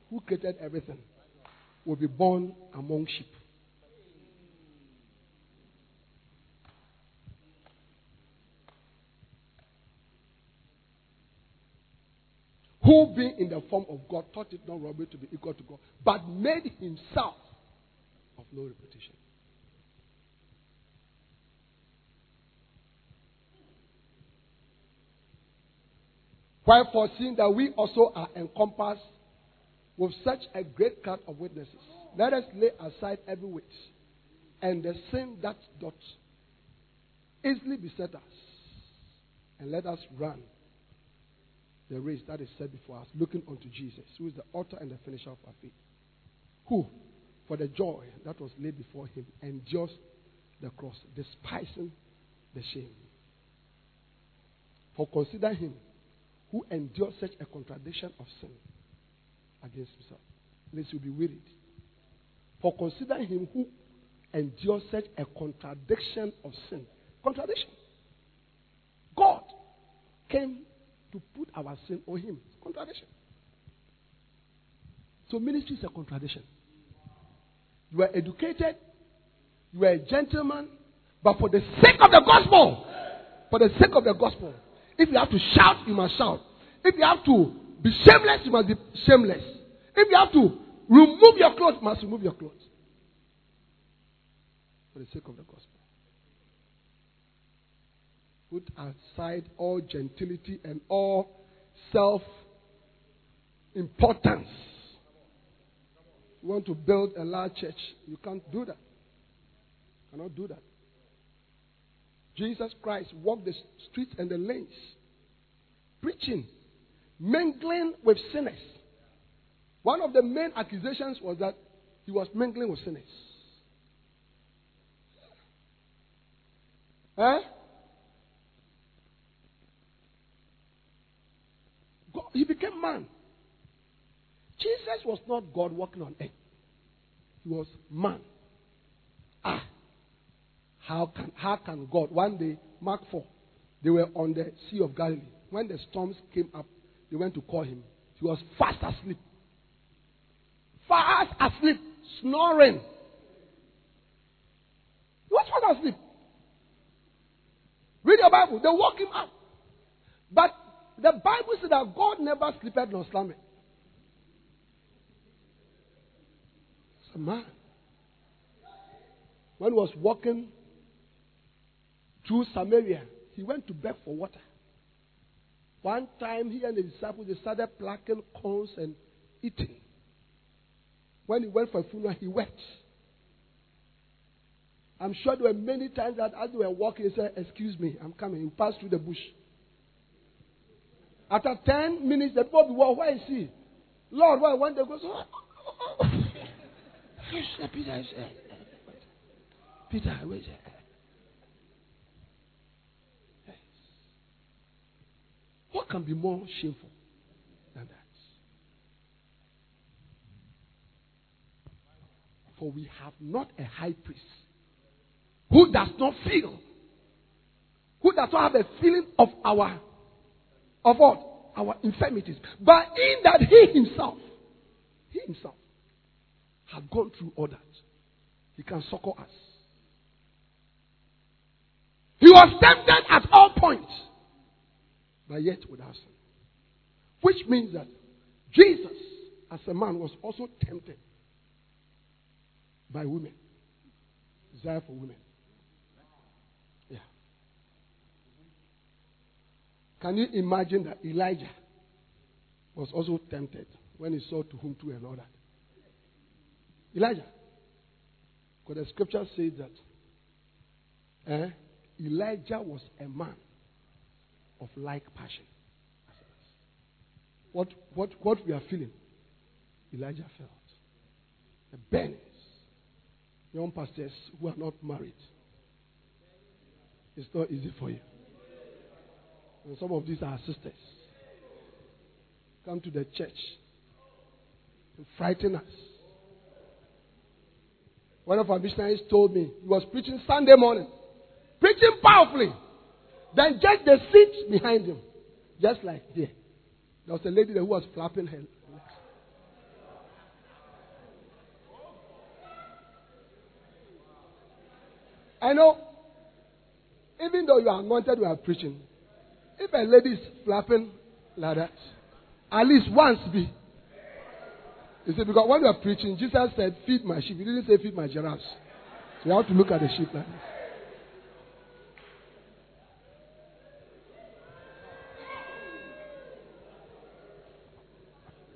who created everything, will be born among sheep? Who being in the form of God thought it not robbery to be equal to God, but made himself of no reputation. While foreseeing that we also are encompassed with such a great cloud of witnesses, let us lay aside every weight and the sin that doth easily beset us, and let us run the race that is set before us, looking unto Jesus, who is the author and the finisher of our faith. Who, for the joy that was laid before him, endures the cross, despising the shame. For consider him who endured such a contradiction of sin against himself, lest you be wearied. For consider him who endured such a contradiction of sin. Contradiction. God came to put our sin on him. Contradiction. So ministry is a contradiction. You are educated, you are a gentleman, but for the sake of the gospel, for the sake of the gospel, if you have to shout, you must shout. If you have to be shameless, you must be shameless. If you have to remove your clothes, you must remove your clothes. For the sake of the gospel. Put aside all gentility and all self importance. You want to build a large church, you can't do that. You cannot do that. Jesus Christ walked the streets and the lanes, preaching, mingling with sinners. One of the main accusations was that he was mingling with sinners. Huh? God, he became man. Jesus was not God walking on earth. He was man. Ah. How can, how can God? One day, Mark 4, they were on the Sea of Galilee. When the storms came up, they went to call him. He was fast asleep. Fast asleep, snoring. He was fast asleep. Read your Bible. They woke him up. But the Bible said that God never slept nor slumbered. It's a man. When he was walking through Samaria, he went to beg for water. One time, he and the disciples they started plucking corns and eating. When he went for a funeral, he wept. I'm sure there were many times that as they were walking, he said, Excuse me, I'm coming. He passed through the bush. After 10 minutes, the people will where is he? Lord, why? When they go, so, Peter, Peter, where is wait. Eh, eh. What can be more shameful than that? For we have not a high priest who does not feel, who does not have a feeling of our, of what? Our infirmities. But in that he himself, he himself, had gone through all that. He can succor us. He was tempted at all points, but yet without sin. Which means that Jesus, as a man, was also tempted by women. Desire for women. Yeah. Can you imagine that Elijah was also tempted when he saw to whom to and all that? Elijah. Because the scripture says that eh, Elijah was a man of like passion. What, what, what we are feeling, Elijah felt. The burnings. Young pastors who are not married. It's not easy for you. And some of these are sisters. Come to the church to frighten us. One of our missionaries told me he was preaching Sunday morning, preaching powerfully. Then just the seat behind him, just like there. There was a lady who was flapping her legs. I know, even though you are anointed, you are preaching. If a lady is flapping like that, at least once be you see, because when you are preaching, Jesus said, Feed my sheep. He didn't say, Feed my giraffes. So you have to look at the sheep like this.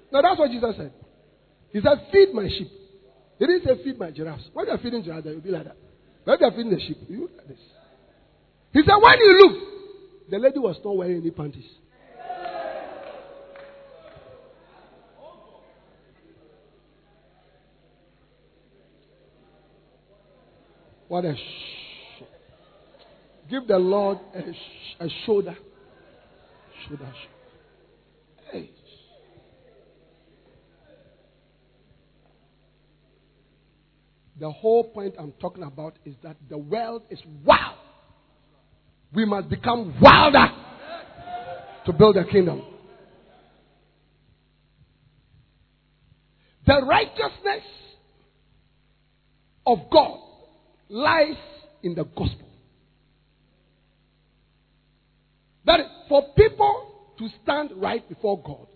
No, that's what Jesus said. He said, Feed my sheep. He didn't say, Feed my giraffes. When you're feeding giraffes, you'll be like that. When you're feeding the sheep, you look like this. He said, When you look, the lady was not wearing any panties. What a sh- Give the Lord a, sh- a shoulder. Shoulder. Hey. The whole point I'm talking about is that the world is wild. We must become wilder to build a kingdom. The righteousness of God lies in the gospel. That is, for people to stand right before God,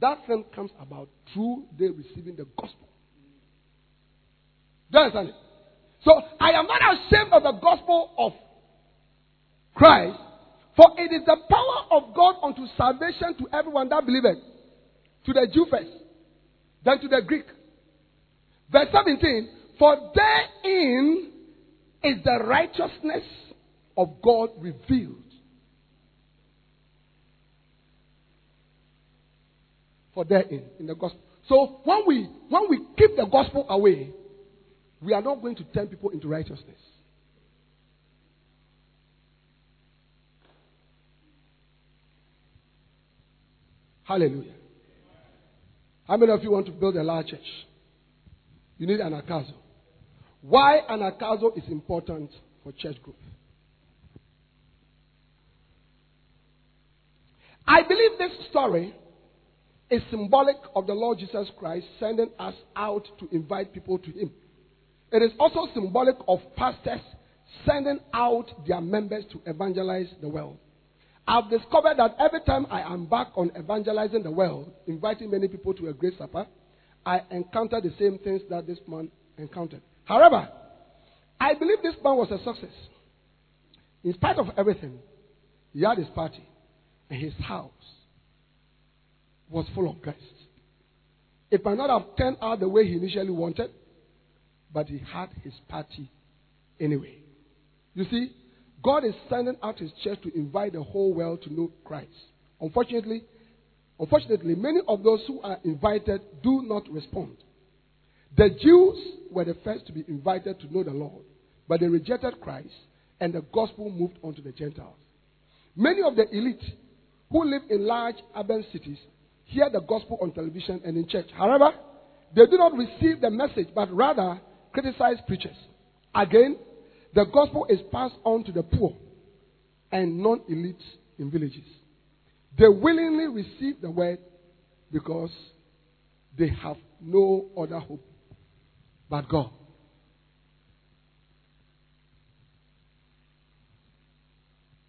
that thing comes about through they receiving the gospel. Do you understand it? So I am not ashamed of the gospel of Christ, for it is the power of God unto salvation to everyone that believeth. To the Jew first, then to the Greek. Verse 17, for therein is the righteousness of God revealed. For therein, in the gospel. So when we when we keep the gospel away, we are not going to turn people into righteousness. Hallelujah. How many of you want to build a large church? You need anagkazo. Why anagkazo is important for church growth. I believe this story is symbolic of the Lord Jesus Christ sending us out to invite people to Him. It is also symbolic of pastors sending out their members to evangelize the world. I've discovered that every time I embark on evangelizing the world, inviting many people to a great supper, I encounter the same things that this man encountered. However, I believe this man was a success. In spite of everything, he had his party, and his house was full of guests. It might not have turned out the way he initially wanted, but he had his party anyway. You see, God is sending out his church to invite the whole world to know Christ. Unfortunately, unfortunately, many of those who are invited do not respond. The Jews were the first to be invited to know the Lord, but they rejected Christ and the gospel moved on to the Gentiles. Many of the elite who live in large urban cities hear the gospel on television and in church. However, they do not receive the message, but rather criticize preachers. Again, the gospel is passed on to the poor and non elites in villages. They willingly receive the word because they have no other hope but God.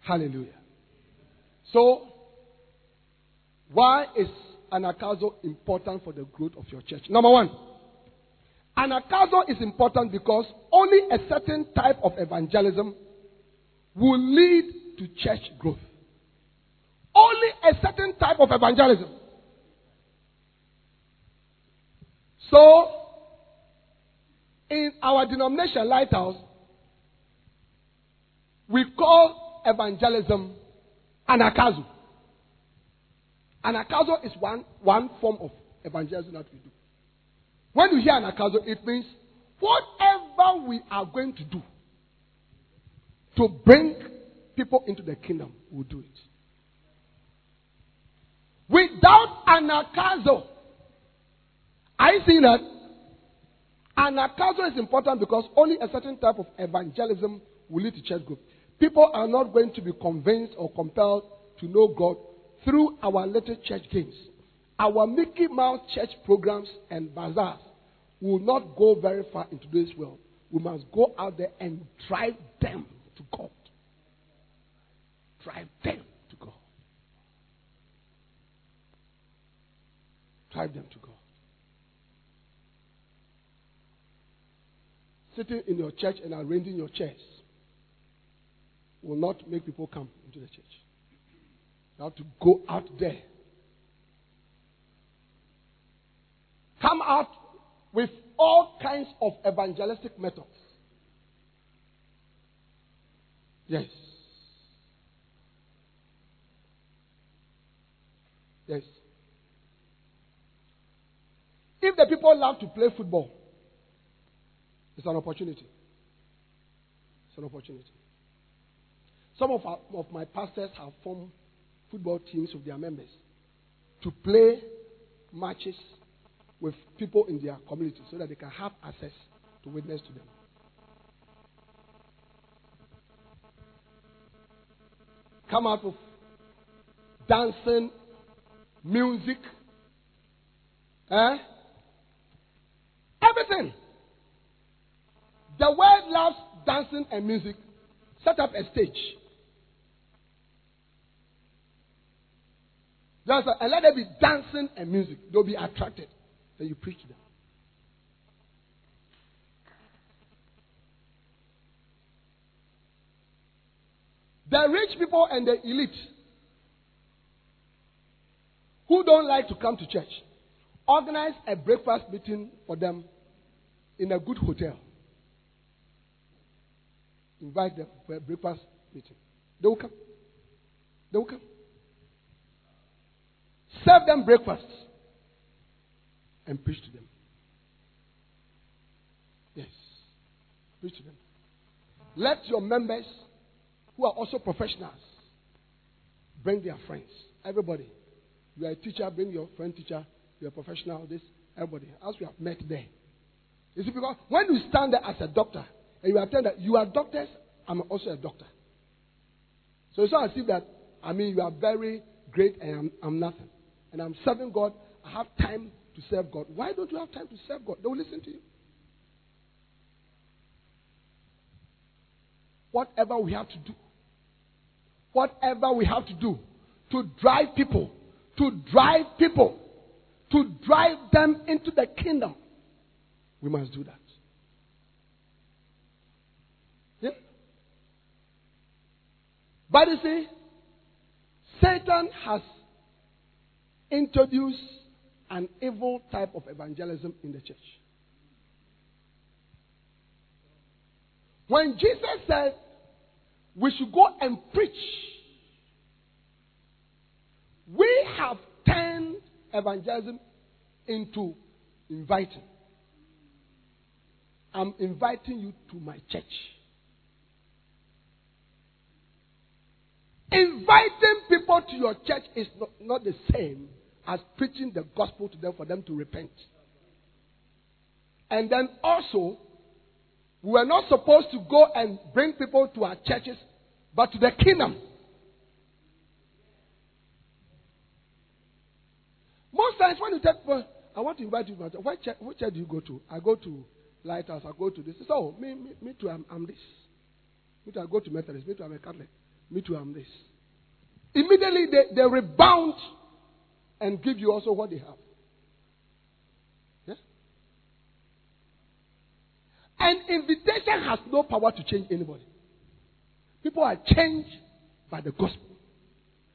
Hallelujah. So, why is anagkazo important for the growth of your church? Number one, anagkazo is important because only a certain type of evangelism will lead to church growth. Only a certain type of evangelism. So, in our denomination, Lighthouse, we call evangelism anagkazo. Anagkazo is one, one form of evangelism that we do. When you hear an anagkazo, it means whatever we are going to do to bring people into the kingdom, we'll do it. Without anagkazo, are you seeing that? an Anagkazo is important because only a certain type of evangelism will lead to church growth. People are not going to be convinced or compelled to know God through our little church games. Our Mickey Mouse church programs and bazaars will not go very far into this world. We must go out there and drive them to God. Drive them to God. Drive them to God. Sitting in your church and arranging your chairs will not make people come into the church. You have to go out there. Come out with all kinds of evangelistic methods. Yes. Yes. If the people love to play football, it's an opportunity. It's an opportunity. Some of, our, of my pastors have formed football teams with their members to play matches with people in their community so that they can have access to witness to them. Come out with dancing, music, eh? everything. The world loves dancing and music. Set up a stage. Just, and let there be dancing and music. They'll be attracted. Then you preach them. The rich people and the elite who don't like to come to church organize a breakfast meeting for them in a good hotel. Invite them for a breakfast meeting. They will come. They will come. Serve them breakfast and preach to them. Yes. Preach to them. Let your members, who are also professionals, bring their friends. Everybody. You are a teacher, bring your friend teacher. You are a professional, this, everybody. As we have met there. You see, because when you stand there as a doctor and you are telling that you are doctors, I'm also a doctor. So it's not as if that, I mean, you are very great and I'm, I'm nothing. And I'm serving God. I have time to serve God. Why don't you have time to serve God? They will listen to you. Whatever we have to do, whatever we have to do to drive people, to drive people, to drive them into the kingdom, we must do that. Yeah? But you see, Satan has introduced an evil type of evangelism in the church. When Jesus said we should go and preach, we have turned evangelism into inviting. I'm inviting you to my church. Inviting people to your church is not, not the same as preaching the gospel to them for them to repent. And then also, we are not supposed to go and bring people to our churches, but to the kingdom. Most times when you tell people, I want to invite you, to what church, what church do you go to? I go to Lighthouse, I go to this. So, me, me, me too, I'm, I'm this. Me too, I go to Methodist. Me too, I'm a Catholic. Me too, I'm this. Immediately they, they rebound and give you also what they have. Yes? And invitation has no power to change anybody. People are changed by the gospel.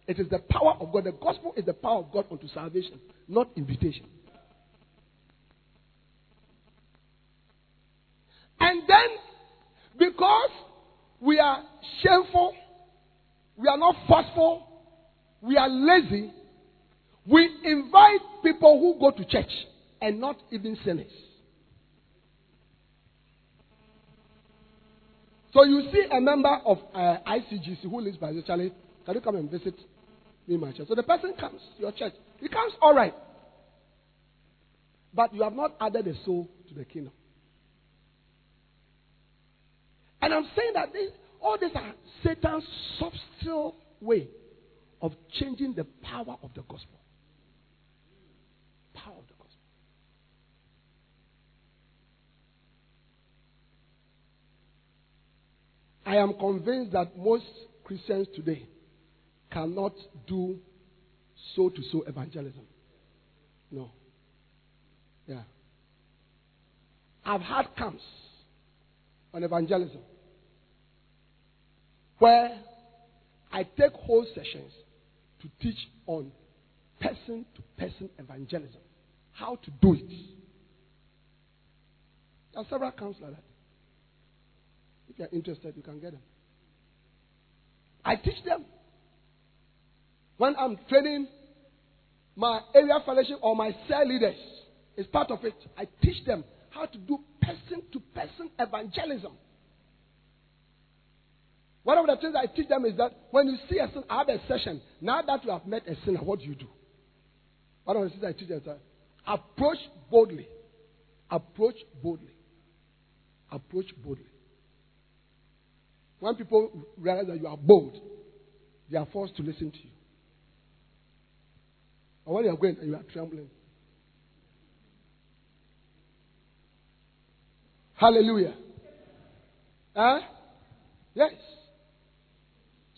It is the power of God. The gospel is the power of God unto salvation, not invitation. And then, because we are shameful, we are not forceful, we are lazy, we invite people who go to church and not even sinners. So you see a member of uh, ICGC who lives by the Charlie, can you come and visit me my church? So the person comes to your church. He comes all right. But you have not added a soul to the kingdom. And I'm saying that this, all these are Satan's subtle way of changing the power of the gospel. Power of the gospel. I am convinced that most Christians today cannot do so to so evangelism. No. Yeah. I've had camps on evangelism where I take whole sessions to teach on person to person evangelism. How to do it. There are several camps like that. If you're interested, you can get them. I teach them. When I'm training my area fellowship or my cell leaders, it's part of it. I teach them how to do person to person evangelism. One of the things I teach them is that when you see a sin, I have a session. Now that you have met a sinner, what do you do? One of the things I teach them is that approach boldly. Approach boldly. Approach boldly. When people realize that you are bold, they are forced to listen to you. Or when you are going and you are trembling. Hallelujah. Huh? Yes.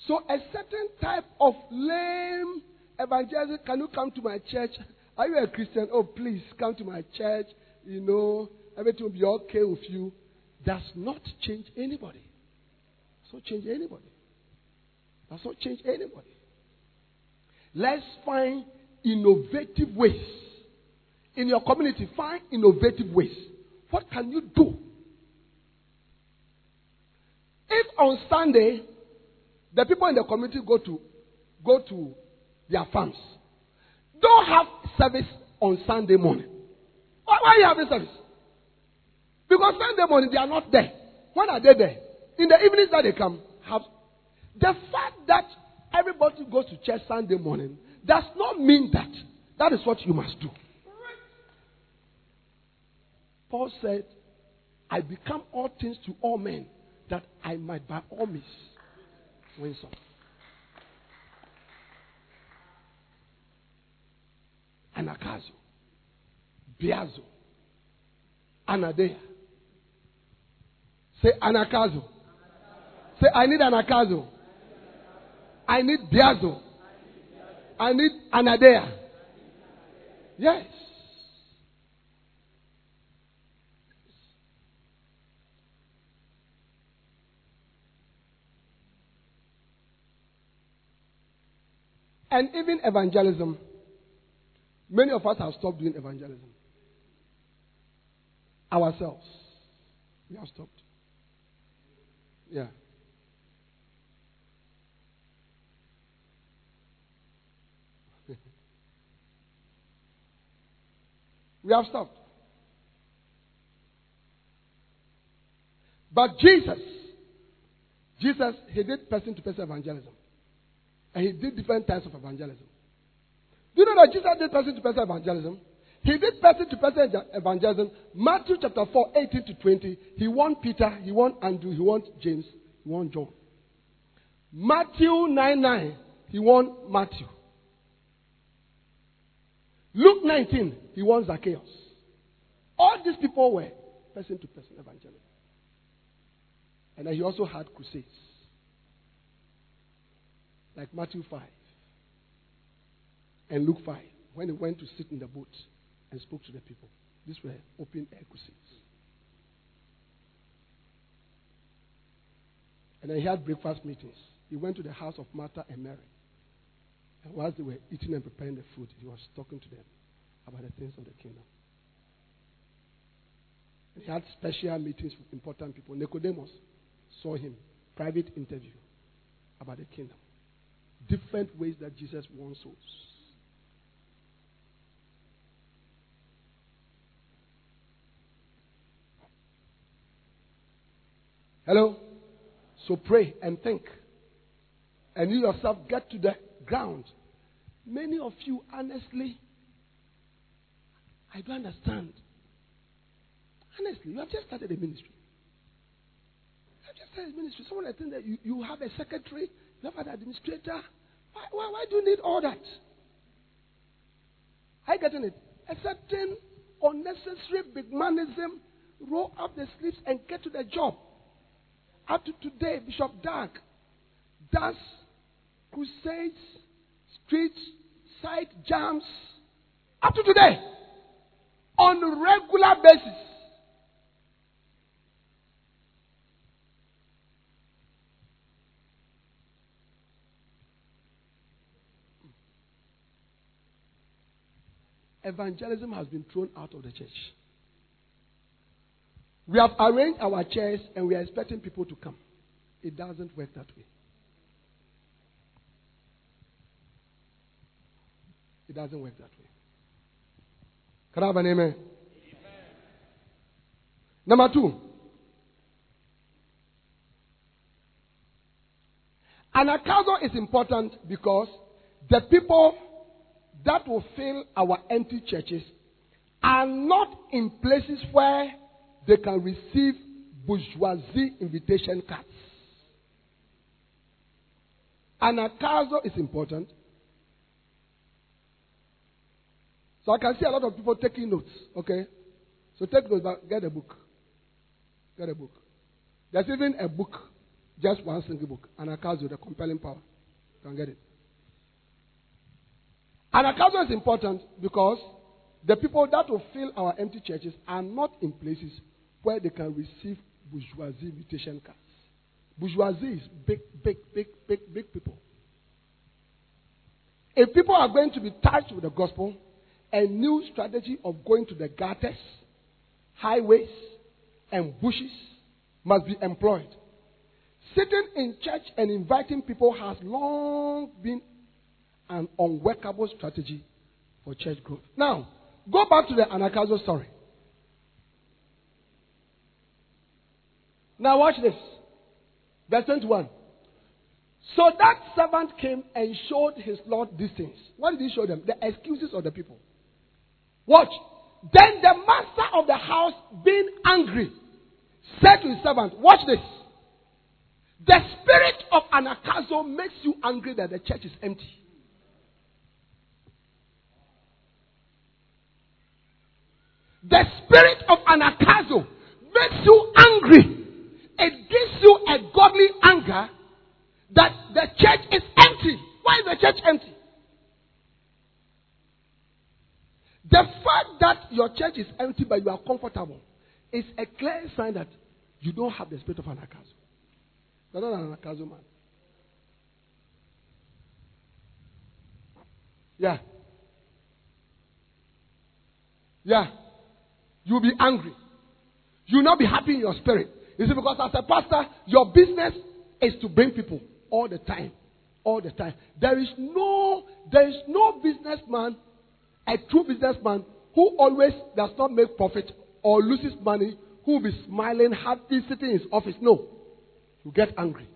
So a certain type of lame evangelism, can you come to my church? Are you a Christian? Oh, please come to my church. You know, everything will be okay with you. Does not change anybody. Not change anybody. Does not change anybody. Let's find innovative ways. In your community, find innovative ways. What can you do? If on Sunday the people in the community go to go to their farms. Don't have service on Sunday morning. Why are you having service? Because Sunday morning they are not there. When are they there? In the evenings that they come, have the fact that everybody goes to church Sunday morning does not mean that that is what you must do. Paul said, I become all things to all men that I might by all means win some. Anagkazo, Biazo, Anadeia. Say Anagkazo. Say, I need an Anagkazo. I need Biazo. I need Anadeia. Yes. And even evangelism, many of us have stopped doing evangelism. Ourselves. We have stopped. Yeah. We have stopped. But Jesus, Jesus, he did person to person evangelism. And he did different types of evangelism. Do you know that Jesus did person to person evangelism? He did person to person evangelism. Matthew chapter 4, 18 to 20. He won Peter, he won Andrew, he won James, he won John. Matthew 9 9, he won Matthew. Luke 19, he won Zacchaeus. All these people were person to person evangelism. And he also had crusades like Matthew 5 and Luke 5, when he went to sit in the boat and spoke to the people. These were open air crusades. And then he had breakfast meetings. He went to the house of Martha and Mary. And whilst they were eating and preparing the food, he was talking to them about the things of the kingdom. And he had special meetings with important people. Nicodemus saw him, private interview about the kingdom different ways that Jesus won souls. Hello? So pray and think. And you yourself get to the ground. Many of you, honestly, I don't understand. Honestly, you have just started a ministry. You have just started a ministry. Someone I think that you, you have a secretary, you have an administrator, why, why, why do you need all that? I getting it. A certain unnecessary big manism, roll up the sleeves and get to the job. Up to today, Bishop Dag does crusades, streets, side jams. Up to today, on a regular basis. evangelism has been thrown out of the church. We have arranged our chairs and we are expecting people to come. It doesn't work that way. It doesn't work that way. Can I have an amen? amen. Number two. Anagkazo is important because the people that will fill our empty churches are not in places where they can receive bourgeoisie invitation cards. Anagkazo is important. So I can see a lot of people taking notes. Okay? So take notes, but get a book. Get a book. There's even a book, just one single book, Anagkazo, the compelling power. You can get it. Anagkazo is important because the people that will fill our empty churches are not in places where they can receive bourgeoisie invitation cards. Bourgeoisie is big, big, big, big, big people. If people are going to be touched with the gospel, a new strategy of going to the gutters, highways, and bushes must be employed. Sitting in church and inviting people has long been an unworkable strategy for church growth. Now, go back to the Anagkazo story. Now, watch this. Verse 21. So that servant came and showed his Lord these things. What did he show them? The excuses of the people. Watch. Then the master of the house, being angry, said to his servant, Watch this. The spirit of Anagkazo makes you angry that the church is empty. The spirit of anagkazo makes you angry. It gives you a godly anger that the church is empty. Why is the church empty? The fact that your church is empty but you are comfortable is a clear sign that you don't have the spirit of anagkazo. You're not an man. Yeah. Yeah. You'll be angry. You'll not be happy in your spirit. You see, because as a pastor, your business is to bring people all the time. All the time. There is no, there is no businessman, a true businessman, who always does not make profit or loses money, who will be smiling, happy, sitting in his office. No. You get angry.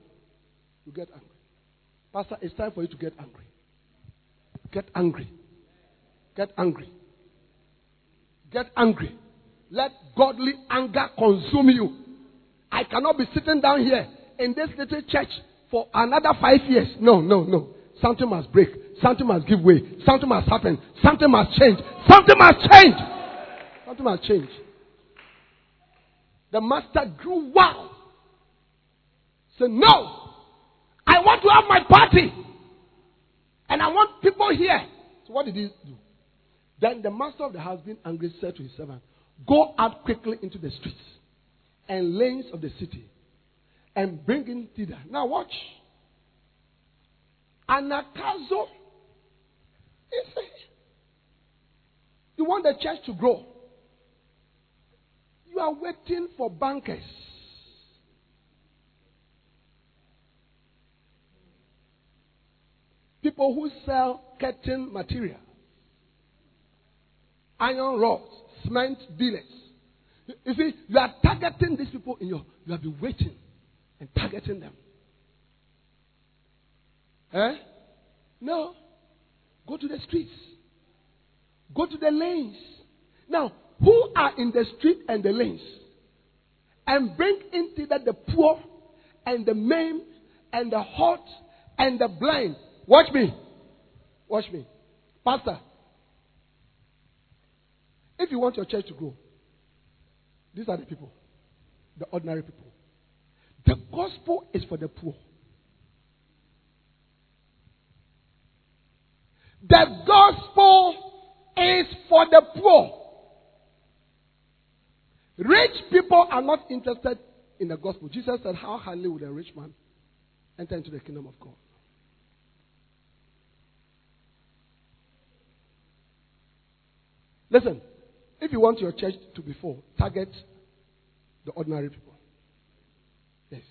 You get angry. Pastor, it's time for you to get angry. Get angry. Get angry. Get angry. Let godly anger consume you. I cannot be sitting down here in this little church for another five years. No, no, no. Something must break. Something must give way. Something must happen. Something must change. Something must change. Something must change. The master grew wild. Said, No, I want to have my party. And I want people here. So what did he do? Then the master of the house, being angry, said to his servant, Go out quickly into the streets and lanes of the city and bring in thither. Now watch. Anagkazo you want the church to grow. You are waiting for bankers. People who sell curtain material, iron rods, cement dealers. You see, you are targeting these people in your, you have been waiting and targeting them. Eh? No. Go to the streets. Go to the lanes. Now, who are in the street and the lanes? And bring into that the poor and the maimed and the hot and the blind Watch me. Watch me. Pastor, if you want your church to grow, these are the people, the ordinary people. The gospel is for the poor. The gospel is for the poor. Rich people are not interested in the gospel. Jesus said, How highly would a rich man enter into the kingdom of God? Listen, if you want your church to be full, target the ordinary people. Yes.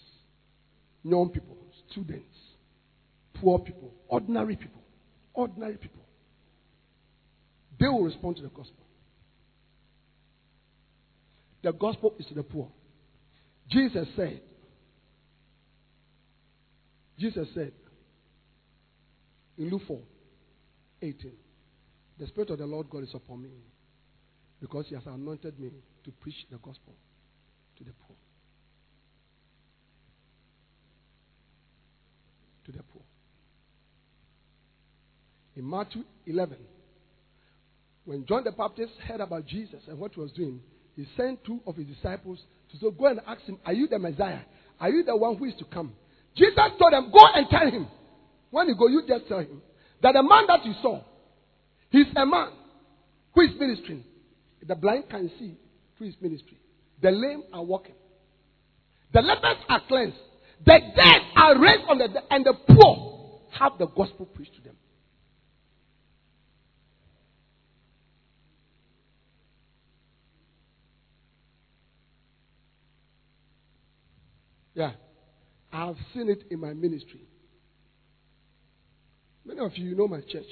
Young people, students, poor people, ordinary people. Ordinary people. They will respond to the gospel. The gospel is to the poor. Jesus said, Jesus said in Luke 4 18, the Spirit of the Lord God is upon me because He has anointed me to preach the gospel to the poor. To the poor. In Matthew 11, when John the Baptist heard about Jesus and what he was doing, he sent two of his disciples to Go and ask him, Are you the Messiah? Are you the one who is to come? Jesus told them, Go and tell him. When you go, you just tell him that the man that you saw, He's a man who is ministering. The blind can see through his ministry. The lame are walking. The lepers are cleansed. The dead are raised the dead. And the poor have the gospel preached to them. Yeah. I have seen it in my ministry. Many of you know my church.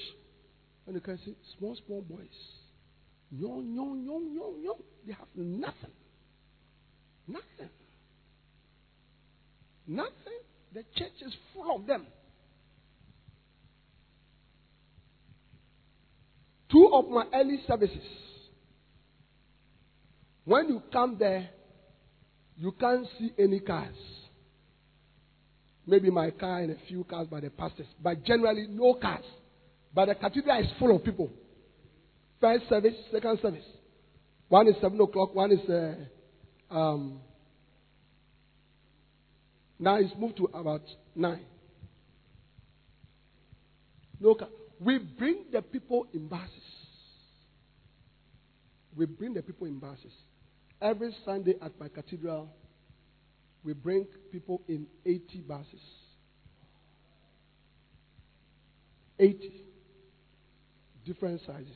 And you can see small, small boys. Young, young, young, young, young. They have nothing. Nothing. Nothing. The church is full of them. Two of my early services. When you come there, you can't see any cars. Maybe my car and a few cars by the pastors, but generally no cars. But the cathedral is full of people. First service, second service. One is 7 o'clock, one is. Uh, um, now it's moved to about 9. No, we bring the people in buses. We bring the people in buses. Every Sunday at my cathedral, we bring people in 80 buses. 80 different sizes.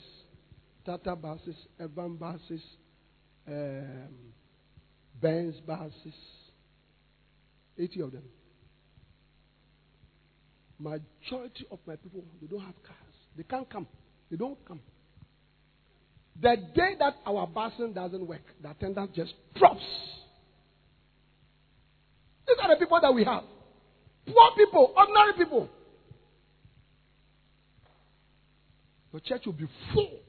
Tata buses, Evan buses, um, Benz buses. 80 of them. Majority of my people, they don't have cars. They can't come. They don't come. The day that our busing doesn't work, the attendance just drops. These are the people that we have. Poor people, ordinary people. The church will be full.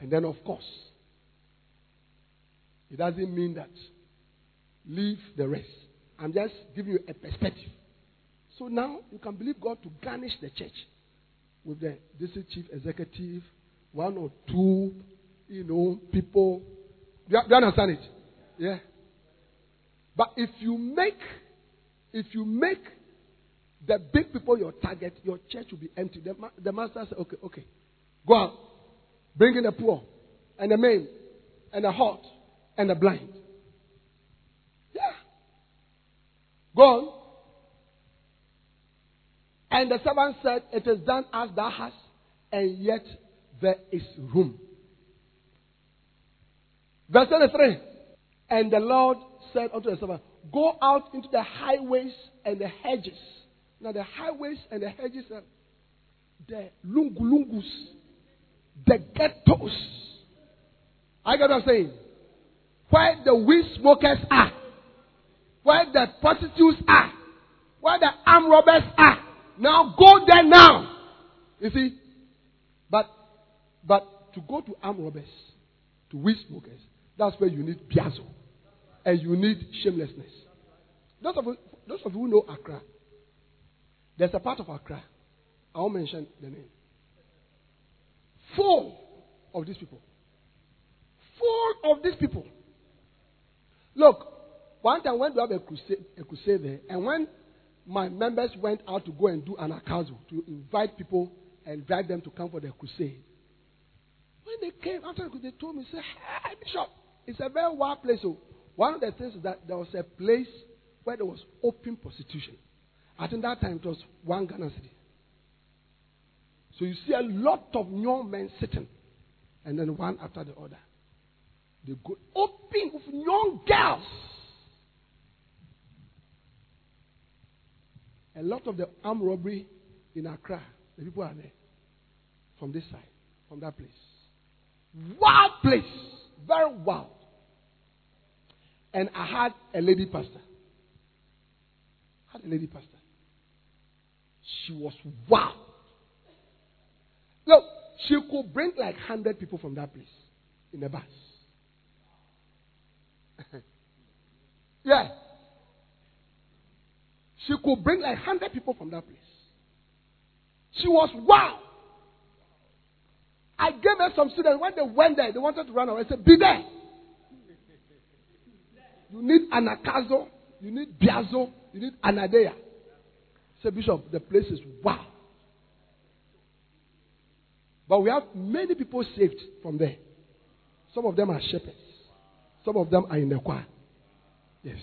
And then, of course, it doesn't mean that leave the rest. I'm just giving you a perspective. So now you can believe God to garnish the church with the district chief executive, one or two, you know, people. Do you, do you understand it? Yeah. But if you make, if you make the big people your target, your church will be empty. The, the master said, okay, okay, go out, bring in the poor, and the maimed, and the hot, and the blind. Yeah. Go on. And the servant said, It is done as thou hast, and yet there is room. Verse 23. And the Lord said unto the servant, Go out into the highways and the hedges. Now, the highways and the hedges are the lungulungus, the ghettos. I get what I'm saying? Where the weed smokers are, where the prostitutes are, where the armed robbers are. Now go there now. You see? But but to go to armed robbers, to weed smokers, that's where you need biazo. And you need shamelessness. Those of, you, those of you who know Accra, there's a part of Accra. I won't mention the name. Full of these people. Full of these people. Look, one time when we have a crusade, a crusade there, and when my members went out to go and do anagkazo to invite people and drive them to come for the crusade. When they came after the they told me, say, Hey Bishop, it's a very wild place. So one of the things is that there was a place where there was open prostitution. I think that time it was one Ghana city. So you see a lot of young men sitting, and then one after the other. They go open with young girls. A lot of the armed robbery in Accra, the people are there. From this side, from that place. Wild place. Very wild. And I had a lady pastor. I had a lady pastor. She was wild. Look, she could bring like 100 people from that place in a bus. yeah. She could bring like 100 people from that place. She was wow. I gave her some students. When they went there, they wanted to run away. I said, Be there. You need anagkazo. You need biazo. You need anadeia. Said, Bishop, the place is wow. But we have many people saved from there. Some of them are shepherds. Some of them are in the choir. Yes.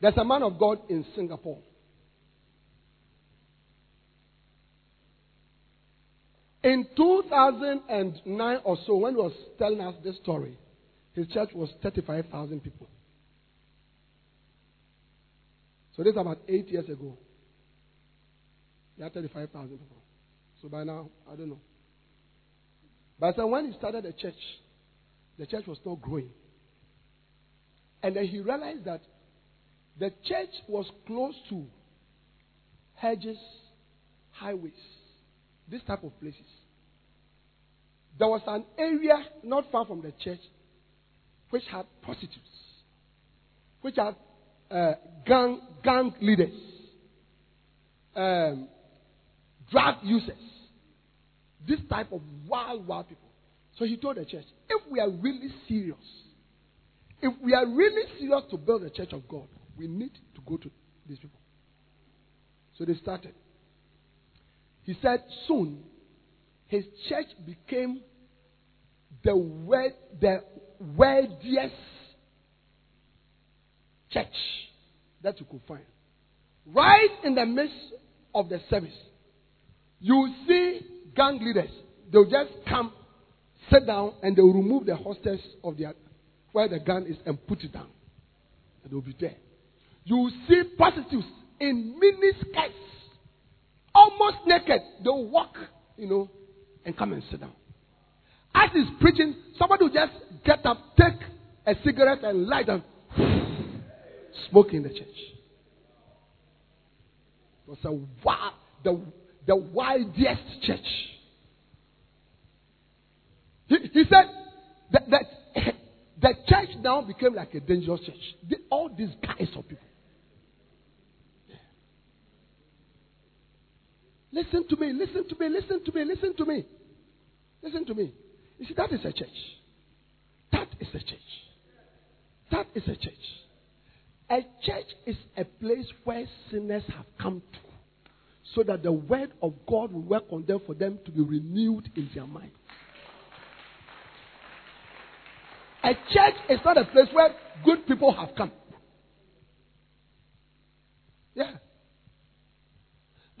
There's a man of God in Singapore. In 2009 or so, when he was telling us this story, his church was 35,000 people. So this is about eight years ago. He had 35,000 people. So by now, I don't know. But so when he started the church, the church was not growing. And then he realized that the church was close to hedges, highways, this type of places. There was an area not far from the church which had prostitutes. which had uh, gang, gang leaders, um, drug users, this type of wild, wild people. So he told the church, if we are really serious, if we are really serious to build the church of God, we need to go to these people. So they started. He said soon his church became the word, the wordiest church that you could find. Right in the midst of the service, you see gang leaders. They'll just come, sit down, and they'll remove the hostess of their where the gun is and put it down. And they'll be there. You see prostitutes in mini skirts, almost naked. They'll walk, you know, and come and sit down. As he's preaching, somebody will just get up, take a cigarette and light and smoke in the church. It was a the, the wildest church. He, he said that, that the church now became like a dangerous church. All these guys of people. Listen to me, listen to me, listen to me, listen to me. Listen to me. You see, that is a church. That is a church. That is a church. A church is a place where sinners have come to so that the word of God will work on them for them to be renewed in their mind. A church is not a place where good people have come. Yeah.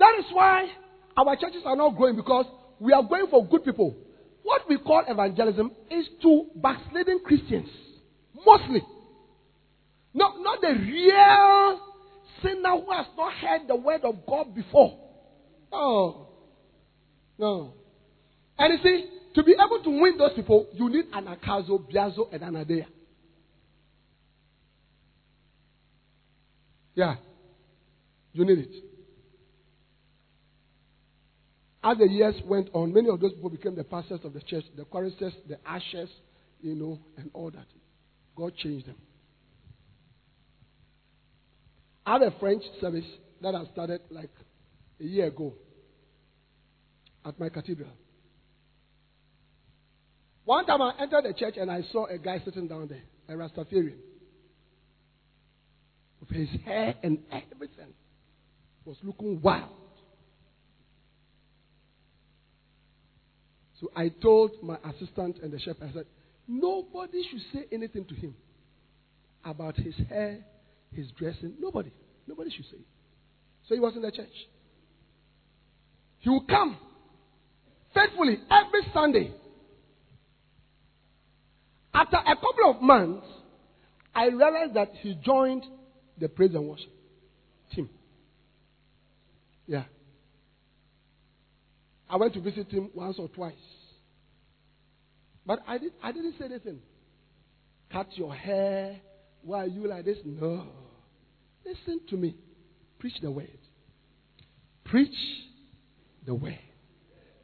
That is why our churches are not growing because we are going for good people. What we call evangelism is to backsliding Christians. Mostly. Not, not the real sinner who has not heard the word of God before. No. No. And you see, to be able to win those people, you need Anagkazo, Biazo, and Anadeia. Yeah. You need it. As the years went on, many of those people became the pastors of the church, the choristers, the ushers, you know, and all that. God changed them. I had a French service that I started like a year ago at my cathedral. One time I entered the church and I saw a guy sitting down there, a Rastafarian, with his hair and everything. Was looking wild. So I told my assistant and the shepherd, I said, nobody should say anything to him about his hair, his dressing. Nobody. Nobody should say. So he was in the church. He would come faithfully every Sunday. After a couple of months, I realized that he joined the praise and worship team. Yeah. I went to visit him once or twice. But I, did, I didn't say anything. Cut your hair. Why are you like this? No. Listen to me. Preach the word. Preach the word.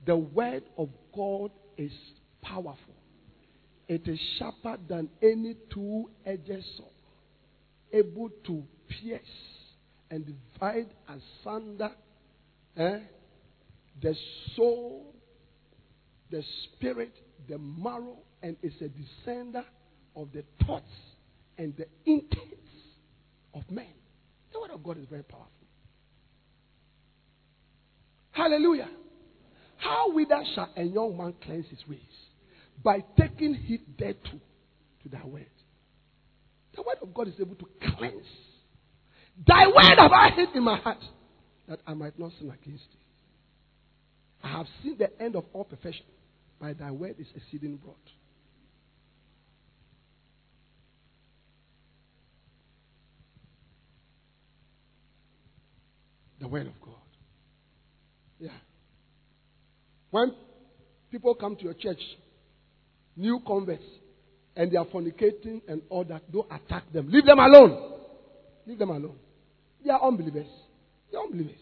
The word of God is powerful. It is sharper than any two edged sword, able to pierce and divide asunder eh, the soul, the spirit, the marrow, and is a descender of the thoughts and the intents of men. The word of God is very powerful. Hallelujah. How wither shall a young man cleanse his ways? By taking heed thereto to thy word. The word of God is able to cleanse. Thy word have I hid in my heart that I might not sin against thee. I have seen the end of all perfection. By thy word is exceeding broad. The word of God. Yeah. When people come to your church, new converts, and they are fornicating and all that, don't attack them. Leave them alone. Leave them alone. They are unbelievers. They are unbelievers.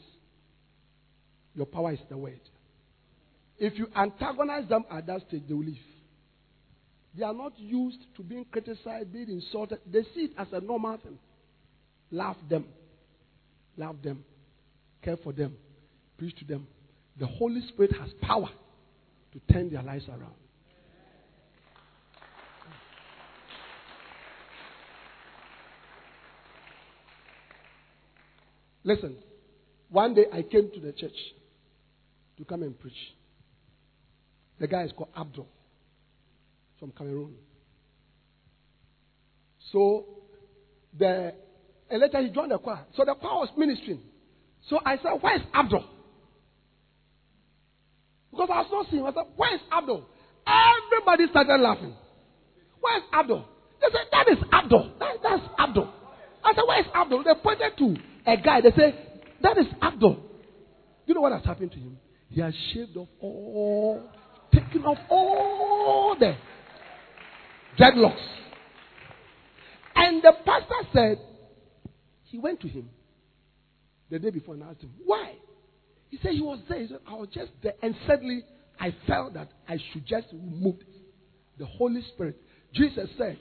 Your power is the word. If you antagonize them at that stage, they will leave. They are not used to being criticized, being insulted. They see it as a normal thing. Love them. Love them. Care for them. Preach to them. The Holy Spirit has power to turn their lives around. Listen, one day I came to the church to come and preach. The guy is called Abdul from Cameroon. So the and later he joined the choir. So the choir was ministering. So I said, Where's Abdul? Because I was not seeing him. I said, Where's Abdul? Everybody started laughing. Where's Abdul? They said, That is Abdul. That, that's Abdul. I said, Where's Abdul? They pointed to a guy. They said, That is Abdul. You know what has happened to him? He has shaved off all, off all the dreadlocks. And the pastor said, he went to him the day before and asked him, Why? He said he was there. He said, I was just there. And suddenly I felt that I should just remove. The Holy Spirit. Jesus said,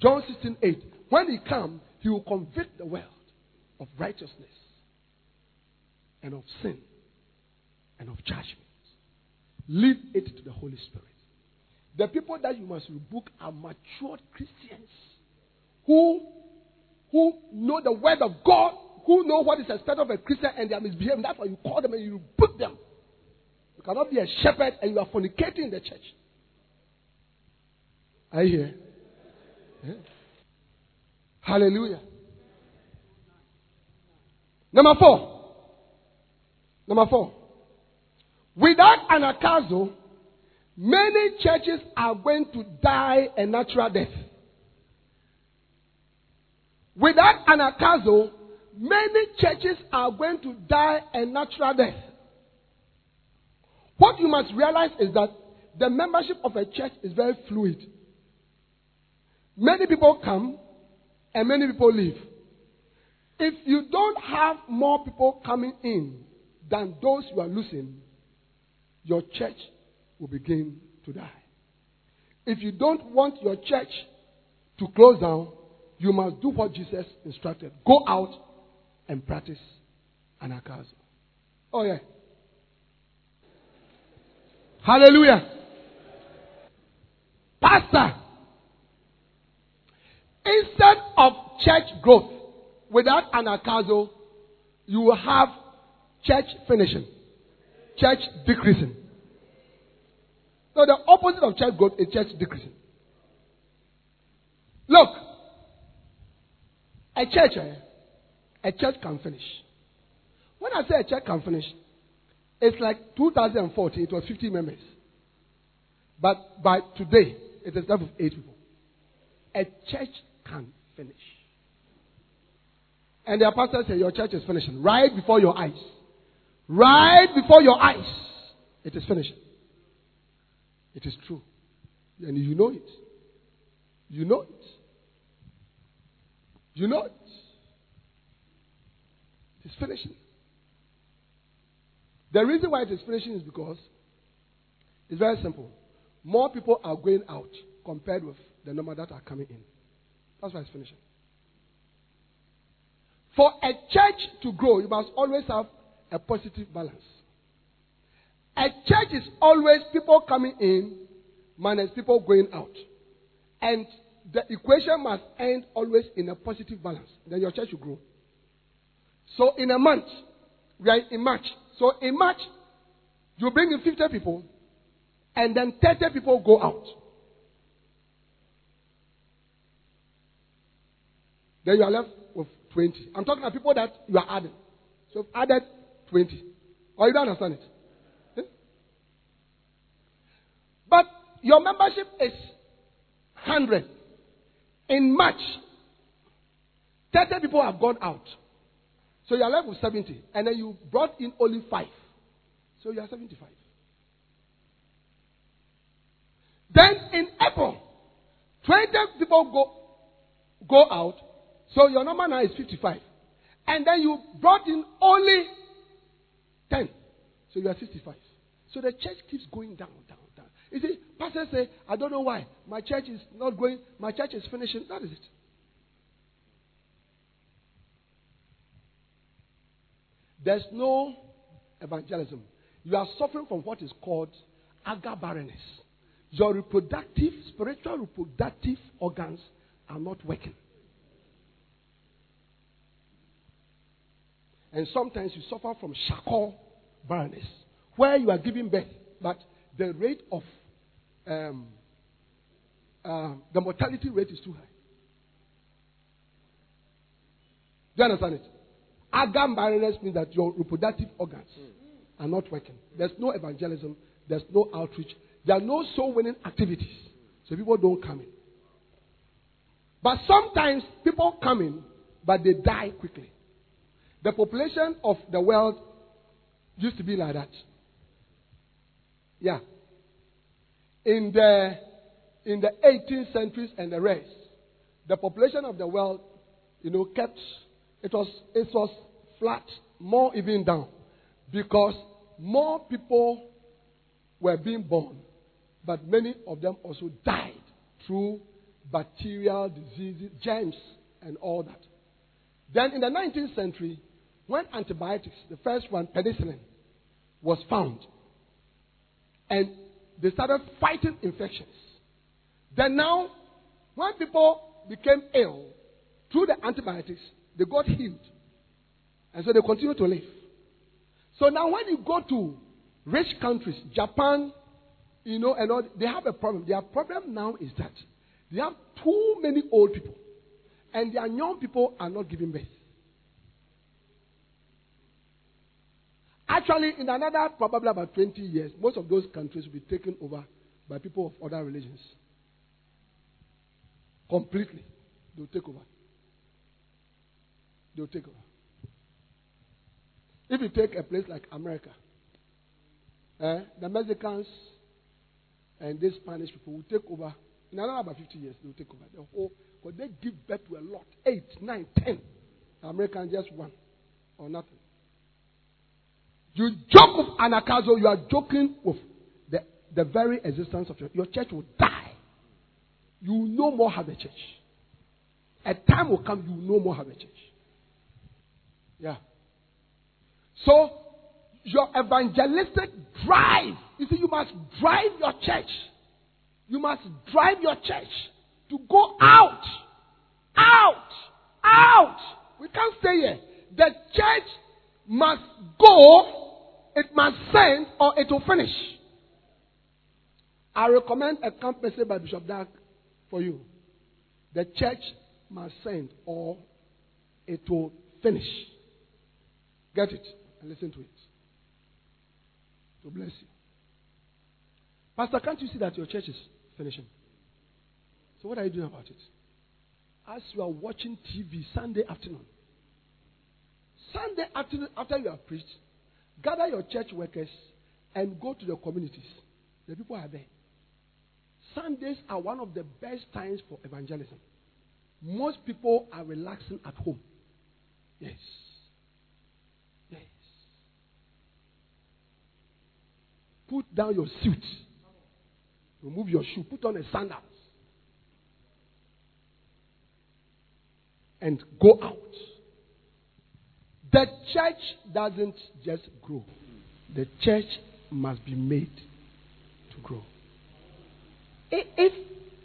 John 16, 8, when he comes, he will convict the world of righteousness and of sin and of judgment. Leave it to the Holy Spirit. The people that you must rebuke are matured Christians who, who know the word of God, who know what is expected of a Christian and they are misbehaving. That's why you call them and you rebuke them. You cannot be a shepherd and you are fornicating in the church. Are you here? Yeah. Hallelujah. Number four. Number four. Without anagkazo, many churches are going to die a natural death. Without anagkazo, many churches are going to die a natural death. What you must realize is that the membership of a church is very fluid. Many people come and many people leave. If you don't have more people coming in than those you are losing, your church will begin to die. If you don't want your church to close down, you must do what Jesus instructed. Go out and practice anagkazo. Oh, yeah. Hallelujah. Pastor, instead of church growth without anagkazo, you will have church finishing, church decreasing. So the opposite of church growth is church decreasing. Look, a church, eh, a church can finish. When I say a church can finish, it's like 2014, it was 50 members. But by today, it is left with 8 people. A church can finish. And the pastor said, Your church is finishing right before your eyes. Right before your eyes. It is finishing. It is true. And you know it. You know it. You know it. It's finishing. The reason why it is finishing is because it's very simple. More people are going out compared with the number that are coming in. That's why it's finishing. For a church to grow, you must always have a positive balance. A church is always people coming in minus people going out. And the equation must end always in a positive balance. Then your church will grow. So in a month, we are in March. So in March, you bring in 50 people, and then 30 people go out. Then you are left with 20. I'm talking about people that you are adding. So you've added 20. Or you don't understand it? Eh? But your membership is 100. In March, 30 people have gone out. So you are left with 70. And then you brought in only 5. So you are 75. Then in April, 20 people go, go out. So your number now is 55. And then you brought in only 10. So you are 65. So the church keeps going down, down, down. You see, pastors say, I don't know why. My church is not going, my church is finishing. That is it. There's no evangelism. You are suffering from what is called agar barrenness. Your reproductive, spiritual reproductive organs are not working. And sometimes you suffer from shakur barrenness, where you are giving birth, but the rate of um, uh, the mortality rate is too high. Do you understand it? Agar barrenness means that your reproductive organs are not working. There's no evangelism. There's no outreach. There are no soul winning activities. So people don't come in. But sometimes people come in, but they die quickly. The population of the world used to be like that. Yeah. In the in the 18th centuries and the rest, the population of the world, you know, kept it was it was flat, more even down, because more people were being born, but many of them also died through bacterial diseases, germs, and all that. Then in the 19th century, when antibiotics, the first one, penicillin, was found, and they started fighting infections. Then now, when people became ill through the antibiotics, they got healed. And so they continue to live. So now when you go to rich countries, Japan, you know, and all, they have a problem. Their problem now is that they have too many old people. And their young people are not giving birth. Actually, in another probably about 20 years, most of those countries will be taken over by people of other religions. Completely. They'll take over. They'll take over. If you take a place like America, eh, the Mexicans and the Spanish people will take over. In another about 50 years, they'll take over. The whole, because they give birth to a lot. Eight, nine, ten. The Americans just one or nothing. You joke with Anagkazo, you are joking with the, the very existence of your, your church will die. You will no more have a church. A time will come, you will no more have a church. Yeah. So, your evangelistic drive, you see, you must drive your church. You must drive your church to go out. Out. Out. We can't stay here. The church must go, it must send, or it will finish. I recommend a camp message by Bishop Dag for you. The church must send, or it will finish. Get it and listen to it. To bless you. Pastor, can't you see that your church is finishing? So, what are you doing about it? As you are watching TV Sunday afternoon, Sunday afternoon, after you have preached, gather your church workers and go to the communities. The people are there. Sundays are one of the best times for evangelism. Most people are relaxing at home. Yes. Yes. Put down your suit. Remove your shoe. Put on a sandals. And go out. The church doesn't just grow. The church must be made to grow. If,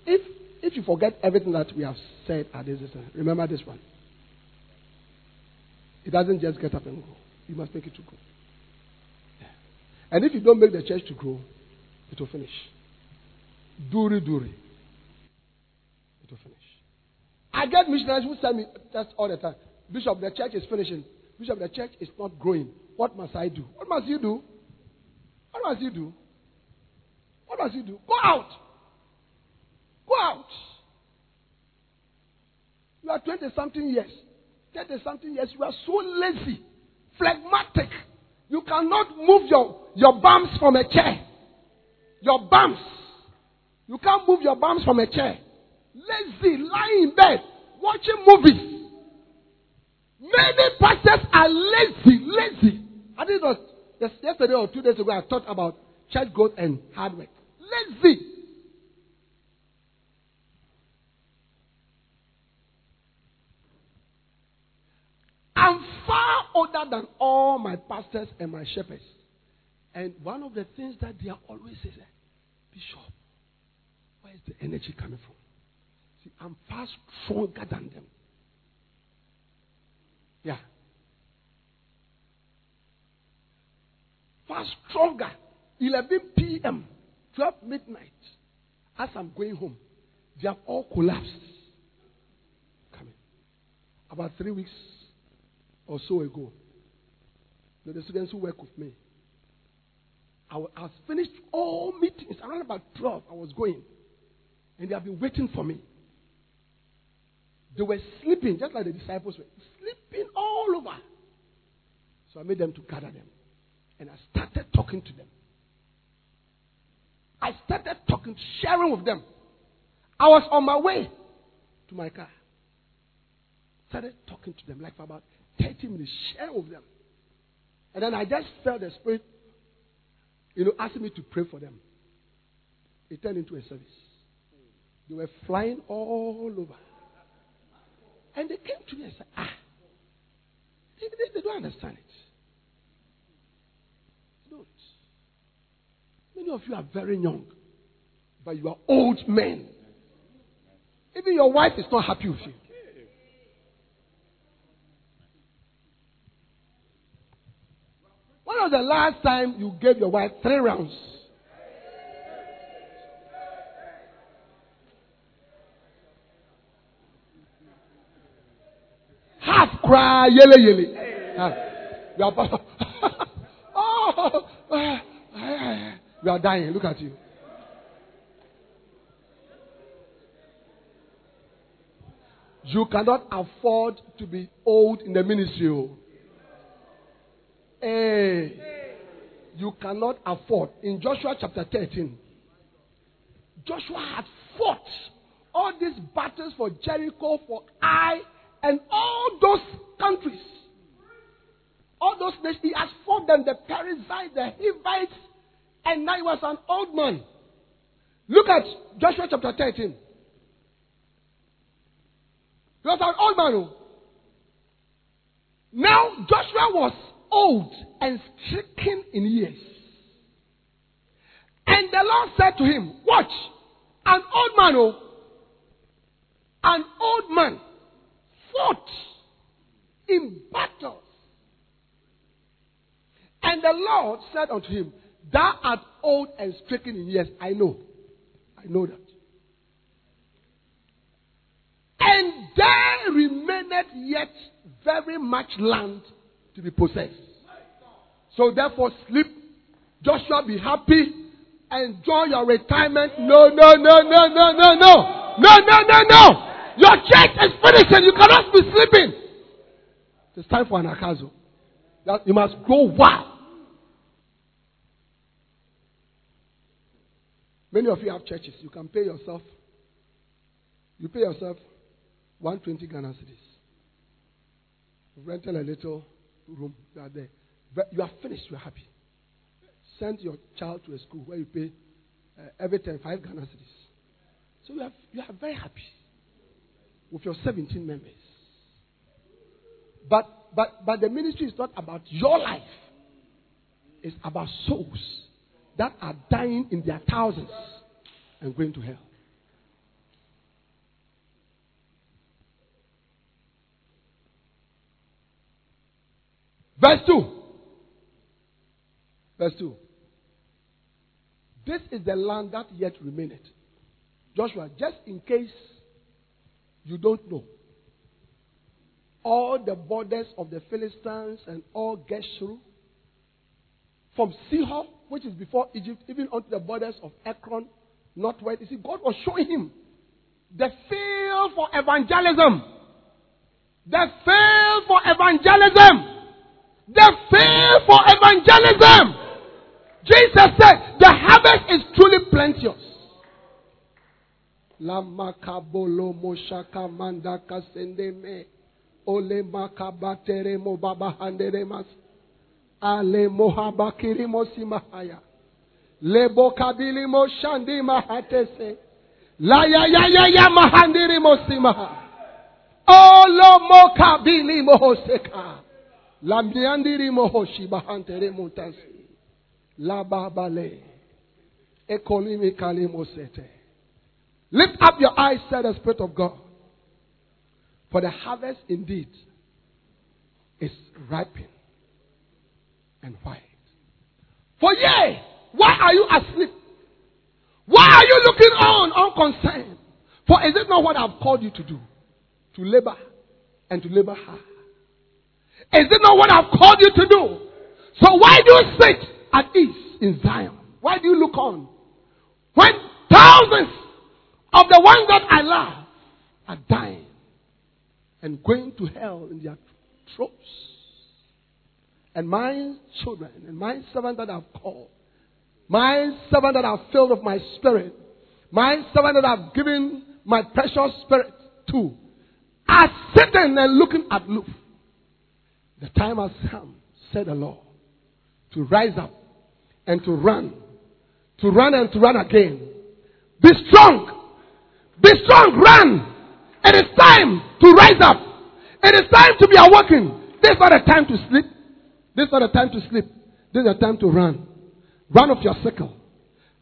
if, if you forget everything that we have said at this time, remember this one. It doesn't just get up and go. You must make it to grow. Yeah. And if you don't make the church to grow, it will finish. Duri duri. It will finish. I get missionaries who tell me that's all the time. Bishop, the church is finishing. Bishop, the church is not growing. What must I do? What must you do? What must you do? What must you do? Go out. Go out. You are 20 something years. 30 something years. You are so lazy, phlegmatic. You cannot move your, your bums from a chair. Your bums. You can't move your bums from a chair. Lazy, lying in bed, watching movies. Many pastors are lazy, lazy. I did not yesterday or two days ago. I talked about church growth and hard work. crazy. I'm far older than all my pastors and my shepherds. And one of the things that they are always saying, Bishop, where is the energy coming from? See, I'm far stronger than them. Yeah. Far stronger. 11 p.m., 12 midnight, as I'm going home, they have all collapsed. Coming. About three weeks or so ago, the students who work with me, I was, finished all meetings around about 12. I was going, and they have been waiting for me. They were sleeping, just like the disciples were sleeping all over. So I made them to gather them. And I started talking to them. I started talking, sharing with them. I was on my way to my car. Started talking to them like for about 30 minutes, sharing with them. And then I just felt the Spirit, you know, asking me to pray for them. It turned into a service. They were flying all over. And they came to me and said, ah, they, they, they don't understand it. They don't. Many of you are very young, but you are old men. Even your wife is not happy with you. When was the last time you gave your wife three rounds? Cry, yele yele. Ah, You are, oh, ah, ah, you are dying. Look at you. You cannot afford to be old in the ministry. oh. Hey, you cannot afford. In Joshua chapter 13, Joshua had fought all these battles for Jericho, for Ai, and all those countries. All those nations, he has fought them, the Perizzites, the Hivites, and now he was an old man. Look at Joshua chapter 13. He was an old man. oh. Now Joshua was old and stricken in years. And the Lord said to him, Watch, an old man, oh, an old man fought in battles. And the Lord said unto him, Thou art old and stricken in years. I know. I know that. And there remaineth yet very much land to be possessed. So therefore, sleep. Joshua, be happy. Enjoy your retirement. No, no, no, no, no, no, no. No, no, no, no. Your church is finished and You cannot be sleeping. It's time for anagkazo. You must grow wild. Many of you have churches. You can pay yourself. You pay yourself 120 Ghana cedis. Rented a little room. You are there. You are finished. You are happy. Send your child to a school where you pay uh, every time 5 Ghana cedis. So you are, you are very happy with your 17 members. But, but, but the ministry is not about your life. It's about souls that are dying in their thousands and going to hell. Verse 2. Verse 2. This is the land that yet remaineth. Joshua, just in case you don't know, all the borders of the Philistines and all Geshur, from Sihor, which is before Egypt, even onto the borders of Ekron, northwest. You see, God was showing him the field for evangelism. The field for evangelism. The field for evangelism. Jesus said, the harvest is truly plenteous. Lama kabolo moshaka manda kasende me. Ole makabatere mo baba handere mas. Ale mohabakiri mosimahaya. Lebo kabili mo mahatese. La ya ya ya ya mahandiri mo. Olo mo kabili mo hoseka. La miandiri mo hoshi mutasi. La babale. Ekolimi kalimo sete. Lift up your eyes, said the Spirit of God. For the harvest indeed is ripening and white. For yea, why are you asleep? Why are you looking on unconcerned? For is it not what I've called you to do? To labor and to labor hard. Is it not what I've called you to do? So why do you sit at ease in Zion? Why do you look on? When thousands of the ones that I love are dying and going to hell in their throats. And my children and my servant that I've called, my servant that I've filled with my spirit, my servant that I've given my precious spirit to, are sitting and looking at aloof. The time has come, said the Lord, to rise up and to run, to run and to run again. Be strong be strong, run. It is time to rise up. It is time to be awakened. This is not a time to sleep. This is not a time to sleep. This is a time to run. Run with your sickle.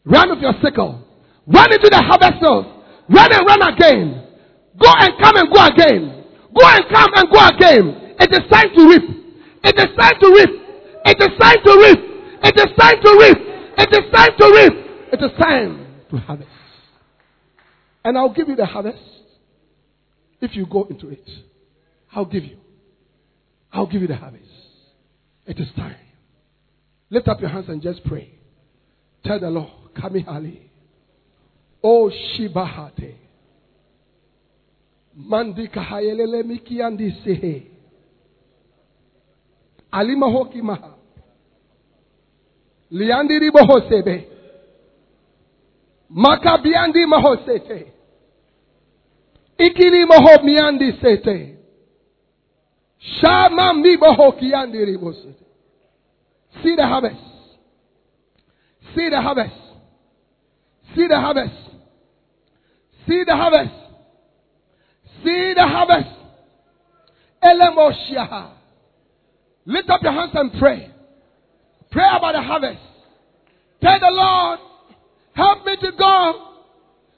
Run with your sickle. Run into the harvest field. Run and run again. Go and come and go again. Go and come and go again. It is time to reap. It is time to reap. It is time to reap. It is time to reap. It is time to reap. It is time to harvest. And I'll give you the harvest if you go into it. I'll give you. I'll give you the harvest. It is time. Lift up your hands and just pray. Tell the Lord, Kami Ali. Oh Shibahate. Hayelele miki andi sehe. Ali mahoki maha. Liandi riboho sebe. Makabiandi mahosete. Ikili moho miandi sete. Shama mi moho kiandi ribosete. See the harvest. See the harvest. See the harvest. See the harvest. See the harvest. Elemoshiaha. Lift up your hands and pray. Pray about the harvest. Tell the Lord, Help me to go.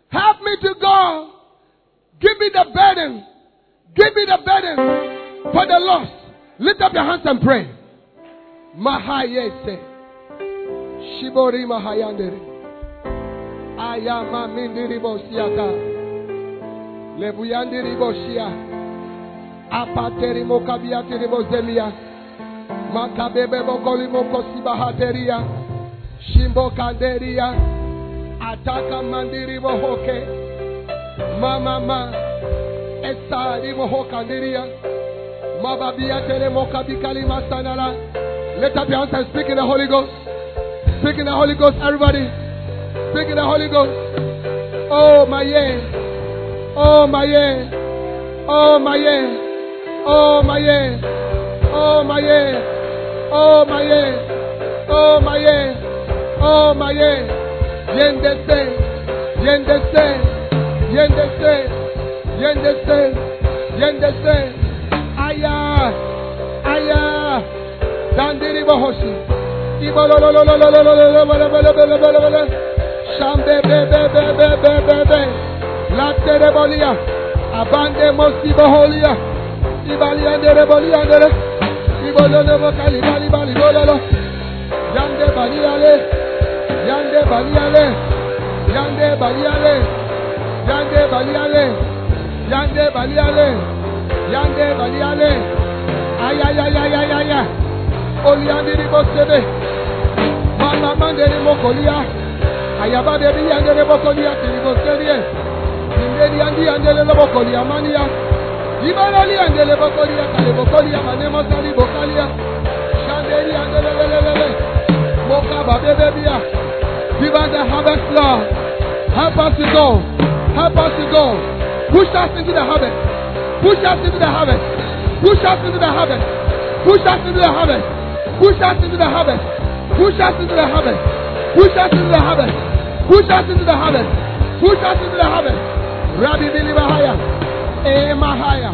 Help me to go. Give me the burden. Give me the burden for the lost. Lift up your hands and pray. Mahayese. Shibori Mahayandere. Ayama Mindiri Bosiaka. Lebuyandiri Bosia. Apateri Mokabiatiri Bozemia. Makabebe Bokoli Mokosibahateria. Shimbo Kanderia. Ataka mandiri bohoke. Mama ma. Esa di bohoka ndiria. Mababia tere moka bikali masanala. Lift up your hands and speak in the Holy Ghost. Speak in the Holy Ghost, everybody. Speak in the Holy Ghost. Oh my yeah. Oh my yeah. Oh my yeah. Oh my yeah. Oh my yeah. Oh my yeah. Oh my yeah. Oh my yeah. Yendese, Yendese, Yéndese, yéndese, yéndese. Allá, allá. Dandiri Bohosi. Shambe, be, be, be, be, be, be, be. La terebolia. Abande mosti boholia. Ibalia bali. Yande baliale. Yande baliale. Yande baliale. Yande Baliale, Yande Baliale, Yande Baliale, Ayayayayayaya, Oliandiri Bosebe, Mama Manderi Mokolia, Ayaba Baby Yandere Bokolia, Tiliboserie, Inderi Andi Andele Bokolia Mania, Ibalali Andele Bokolia, Kalibokolia, Manemo Sali Bokalia, Shanderi Andele Moka Babebia. Us the harvest, Lord. Help us to go. Help us to go. Push us into the harvest. Push us into the harvest. Push us into the harvest. Push us into the harvest. Push us into the harvest. Push us into the harvest. Push us into the harvest. Push us into the harvest. Push us into the harvest. Rabbi Bilibahaya. Eh Mahaya.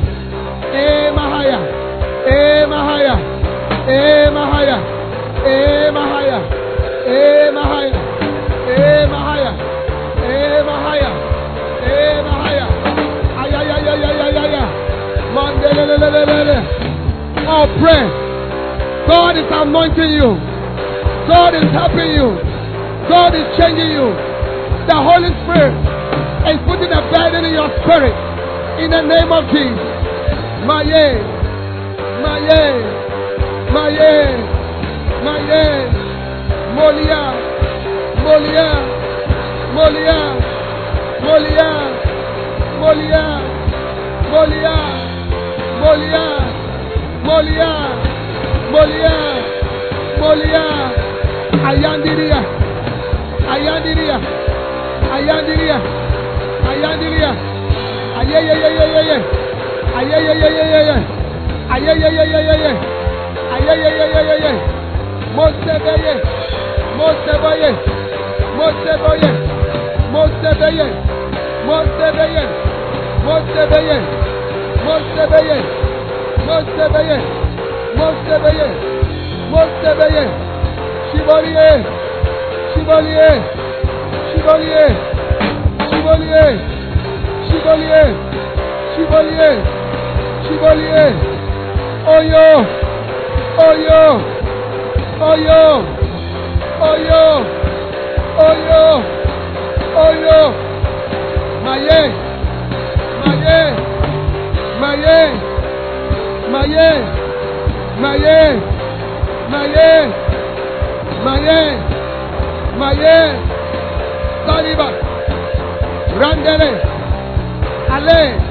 Eh Mahaya. Eh Mahaya. Eh Mahaya. Oh, pray. God is anointing you. God is helping you. God is changing you. The Holy Spirit is putting a burden in your spirit. In the name of Jesus. My yeah. My yeah. Molia. Molia. Molia. Molia, Molia, Molia, Molia, Goliath, Goliath, Goliath, Goliath. Ayandiriya, Ayandiriya, Ayandiriya, Ayandiriya. Ayeyeyeyeyeye, ayeyeyeyeyeye, ayeyeyeyeyeye, ayeyeyeyeyeye. Mosebeye, Mosebeye, Mosebeye. مجدبه مجدبه مجدبه مجدبه مجدبه مجدبه مجدبه شیبالیه شیبالیه شیبالیه شیبالیه شیبالیه شیبالیه شیبالیه آیا آیا آیا آیا آیا Hoy no. Mayé. Mayé. Mayé. Mayé. Mayé. Mayé. Mayé. Mayé. Saliva. Ale.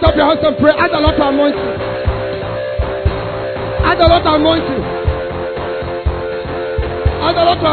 Lift up your hands and pray. Add a lot of anointing. Add a lot of anointing. Add a lot of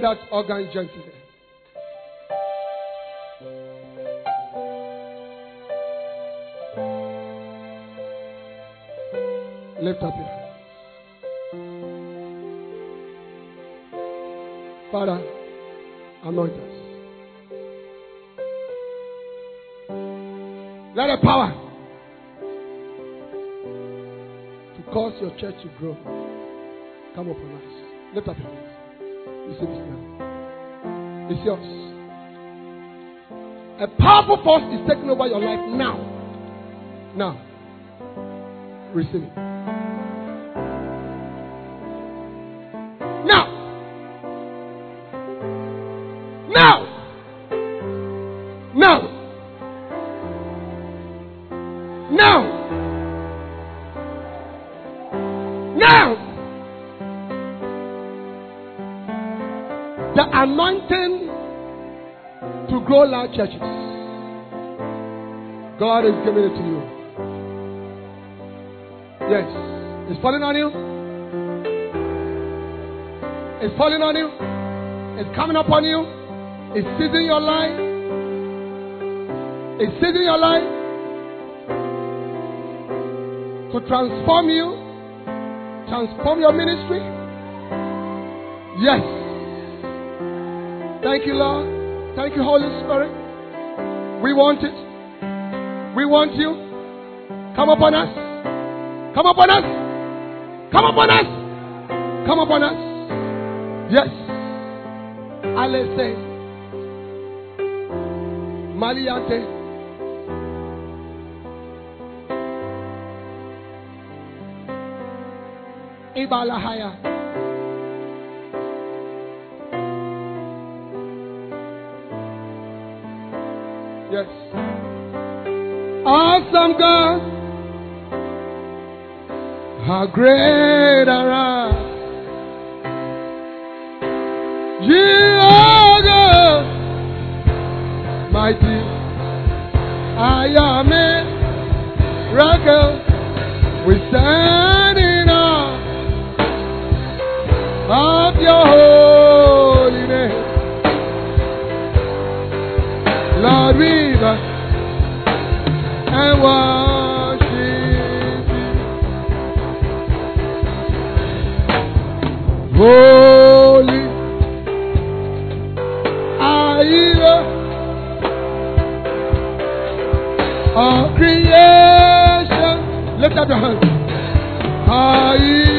that organ gently. Lift up your hands. Father, anoint us. Let the power to cause your church to grow It's yours. A powerful force is taking over your life now. Now. Receive it. Grow large churches. God is giving it to you. Yes. It's falling on you. It's falling on you. It's coming upon you. It's seizing your life. It's seizing your life to transform you, transform your ministry. Yes. Thank you, Lord. Thank you, Holy Spirit. We want it. We want you. Come upon us. Come upon us. Come upon us. Come upon us. Yes. Alese. Maliante. Ibalahaya. Yes. Awesome God. How great are Jehovah, mighty, I am a miracle. We stand up your hands.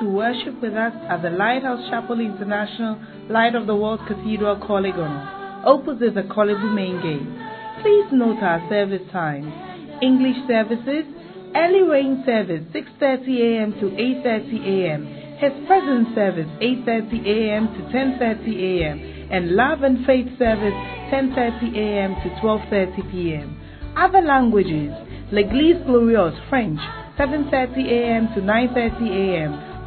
To worship with us at the Lighthouse Chapel International Light of the World Cathedral, Korle Gonno, opposite the Korle Bu main gate. Please note our service times. English services, early rain service 6:30 a.m. to 8:30 a.m. His presence service 8:30 a.m. to 10:30 a.m. and Love and Faith service 10:30 a.m. to 12:30 p.m. Other languages L'Église Glorieuse French 7:30 a.m. to 9:30 a.m.